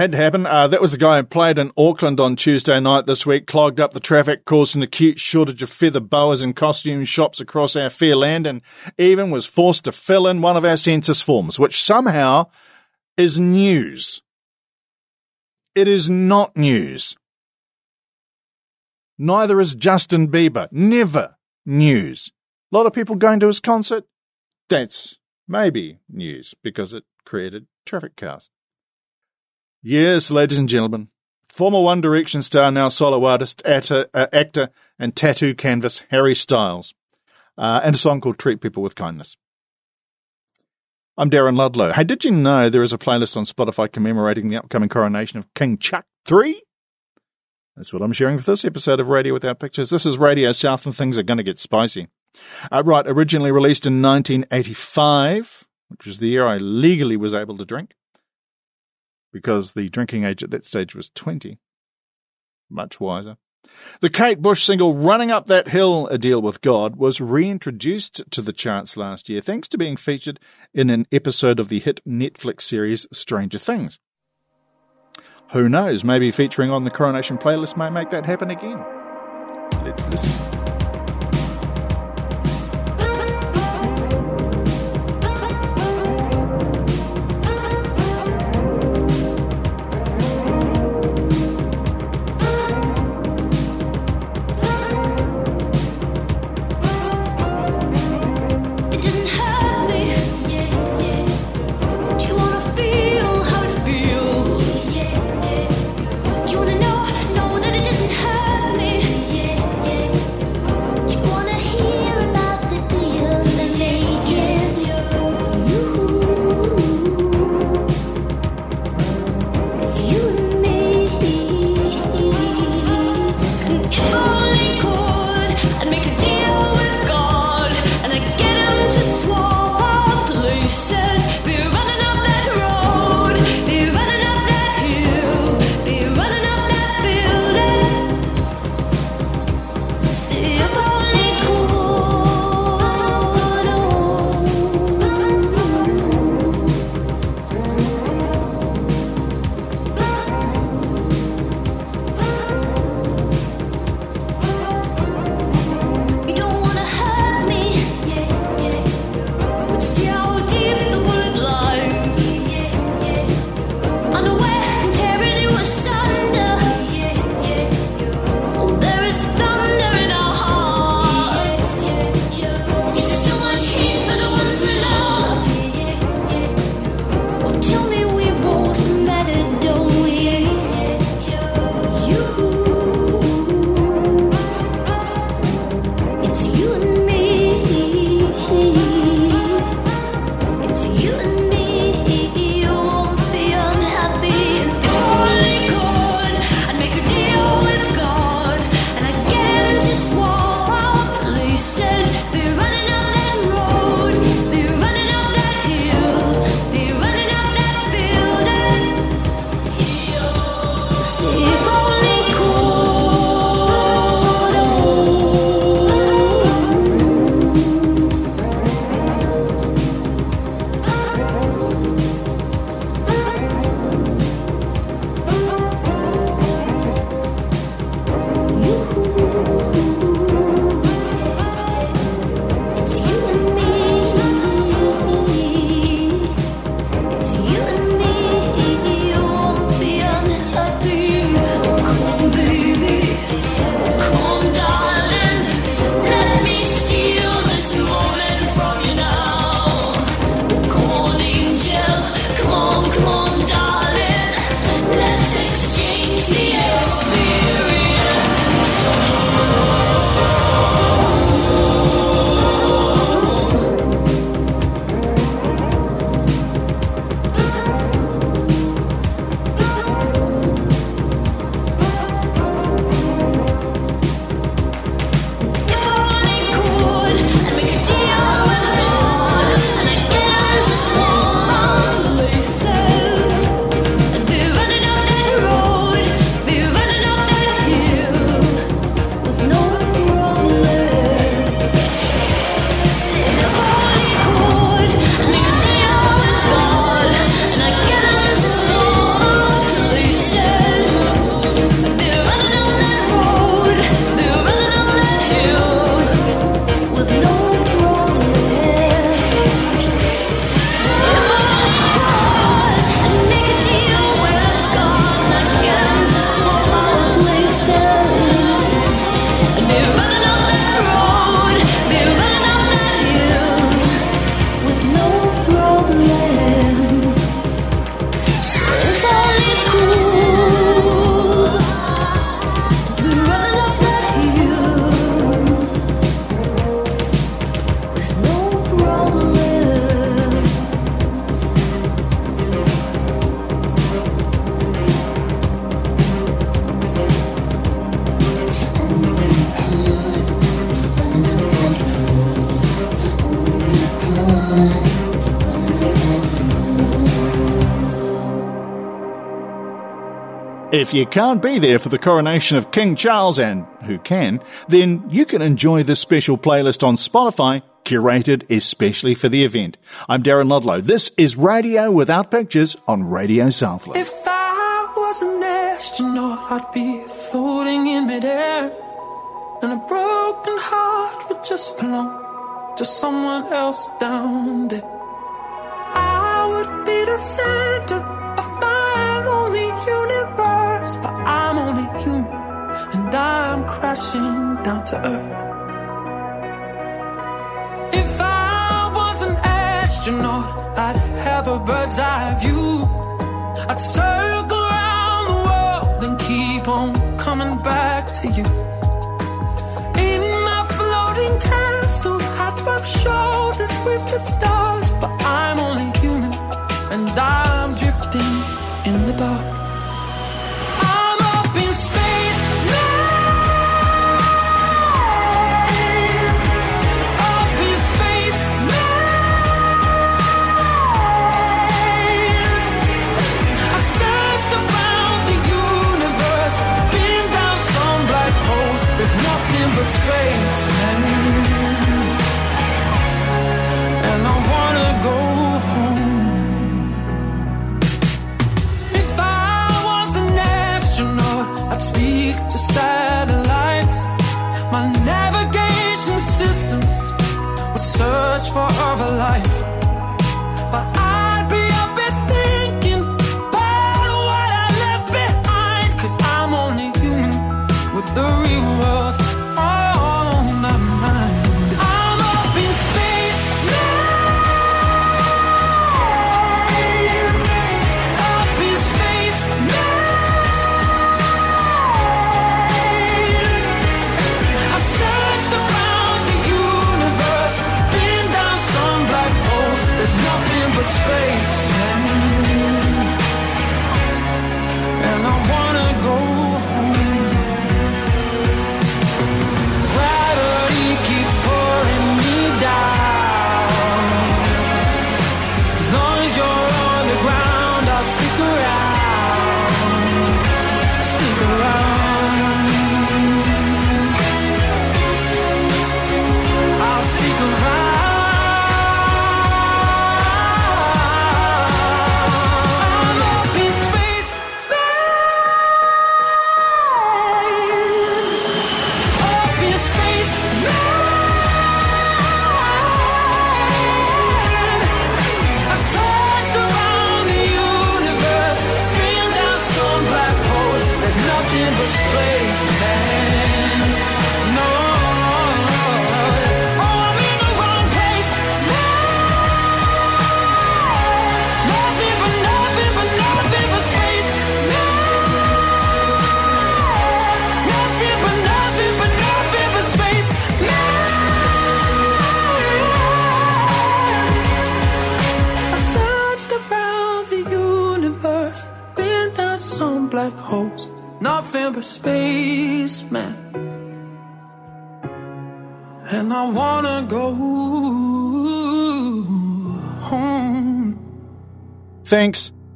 Had to happen. Uh, that was the guy who played in Auckland on Tuesday night this week, clogged up the traffic, caused an acute shortage of feather boas and costume shops across our fair land, and even was forced to fill in one of our census forms, which somehow is news. It is not news. Neither is Justin Bieber. Never news. A lot of people going to his concert. That's maybe news because it created traffic chaos. Yes, ladies and gentlemen, former One Direction star, now solo artist, actor, uh, actor and tattoo canvas Harry Styles, uh, and a song called Treat People with Kindness. I'm Darren Ludlow. Hey, did you know there is a playlist on Spotify commemorating the upcoming coronation of King Chuck III? That's what I'm sharing for this episode of Radio Without Pictures. This is Radio South and things are going to get spicy. Uh, right, originally released in 1985, which was the year I legally was able to drink, because the drinking age at that stage was 20. Much wiser. The Kate Bush single Running Up That Hill, A Deal with God, was reintroduced to the charts last year thanks to being featured in an episode of the hit Netflix series Stranger Things. Who knows, maybe featuring on the Coronation playlist might make that happen again. Let's listen. If you can't be there for the coronation of King Charles, and who can, then you can enjoy this special playlist on Spotify, curated especially for the event. I'm Darren Ludlow. This is Radio Without Pictures on Radio Southland. If I was an astronaut, I'd be floating in midair. And a broken heart would just belong to someone else down there. I would be the center crashing down to earth. If I was an astronaut, I'd have a bird's eye view. I'd circle around the world and keep on coming back to you. In my floating castle, I'd rub shoulders with the stars, but I'm only human and I'm drifting in the dark. For other life.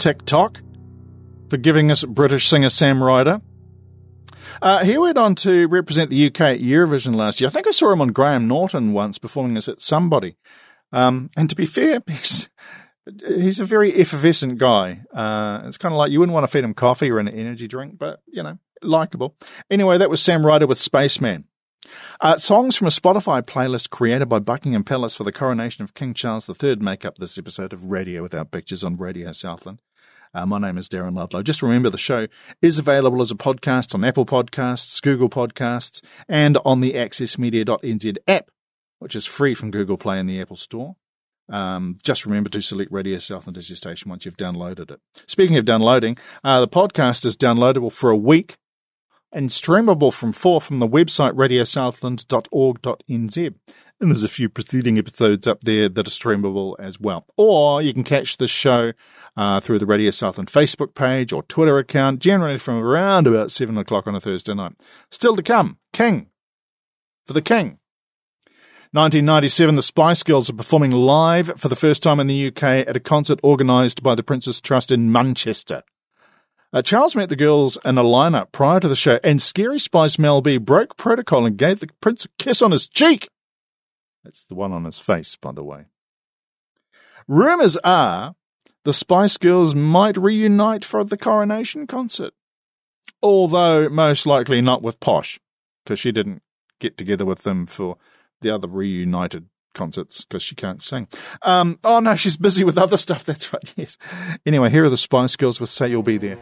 TikTok, for giving us British singer Sam Ryder. Uh, he went on to represent the UK at Eurovision last year. I think I saw him on Graham Norton once performing as Somebody. Um, and to be fair, [LAUGHS] he's, he's a very effervescent guy. Uh, it's kind of like you wouldn't want to feed him coffee or an energy drink, but, you know, likable. Anyway, that was Sam Ryder with Spaceman. Uh, songs from a Spotify playlist created by Buckingham Palace for the coronation of King Charles III make up this episode of Radio Without Pictures on Radio Southland. Uh, my name is Darren Ludlow. Just remember the show is available as a podcast on Apple Podcasts, Google Podcasts, and on the accessmedia.nz app, which is free from Google Play and the Apple Store. Um, just remember to select Radio Southland as your station once you've downloaded it. Speaking of downloading, uh, the podcast is downloadable for a week and streamable from four from the website radiosouthland.org.nz. And there's a few preceding episodes up there that are streamable as well. Or you can catch the show uh, through the Radio Southland Facebook page or Twitter account, generally from around about 7 o'clock on a Thursday night. Still to come, King. For the King. 1997, the Spice Girls are performing live for the first time in the UK at a concert organised by the Prince's Trust in Manchester. Uh, Charles met the girls in a lineup prior to the show, and Scary Spice Mel B broke protocol and gave the Prince a kiss on his cheek. That's the one on his face, by the way. Rumours are the Spice Girls might reunite for the coronation concert. Although, most likely not with Posh, because she didn't get together with them for the other reunited concerts because she can't sing. Um, oh no, she's busy with other [LAUGHS] stuff. That's right. Yes. Anyway, here are the Spice Girls with Say You'll Be There.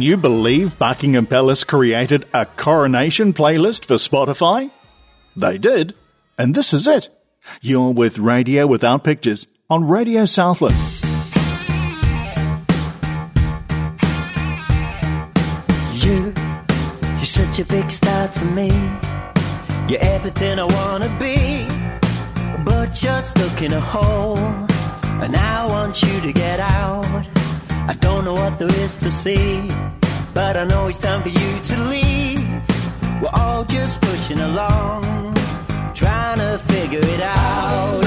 Can you believe Buckingham Palace created a coronation playlist for Spotify? They did, and this is it. You're with Radio Without Pictures on Radio Southland. We're all just pushing along, trying to figure it out.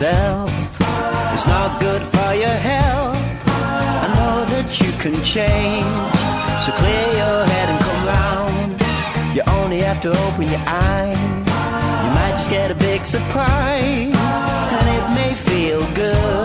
Yourself. It's not good for your health. I know that you can change. So clear your head and come round. You only have to open your eyes. You might just get a big surprise. And it may feel good.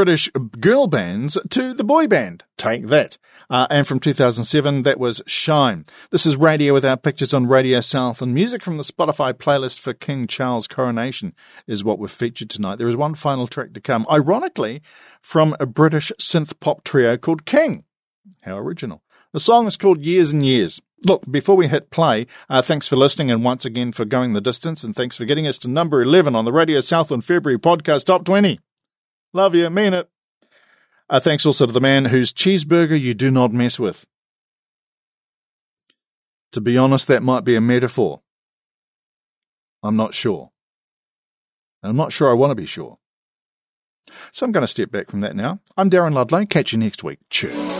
British girl bands to the boy band. Take that. Uh, and from 2007, that was Shine. This is Radio Without Pictures on Radio South, and music from the Spotify playlist for King Charles' coronation is what we've featured tonight. There is one final track to come, ironically, from a British synth pop trio called King. How original. The song is called Years and Years. Look, before we hit play, uh, thanks for listening and once again for going the distance, and thanks for getting us to number 11 on the Radio South in February podcast top 20. Love you, mean it. Uh, thanks also to the man whose cheeseburger you do not mess with. To be honest, that might be a metaphor. I'm not sure. I'm not sure I want to be sure. So I'm going to step back from that now. I'm Darren Ludlow. Catch you next week. Cheers.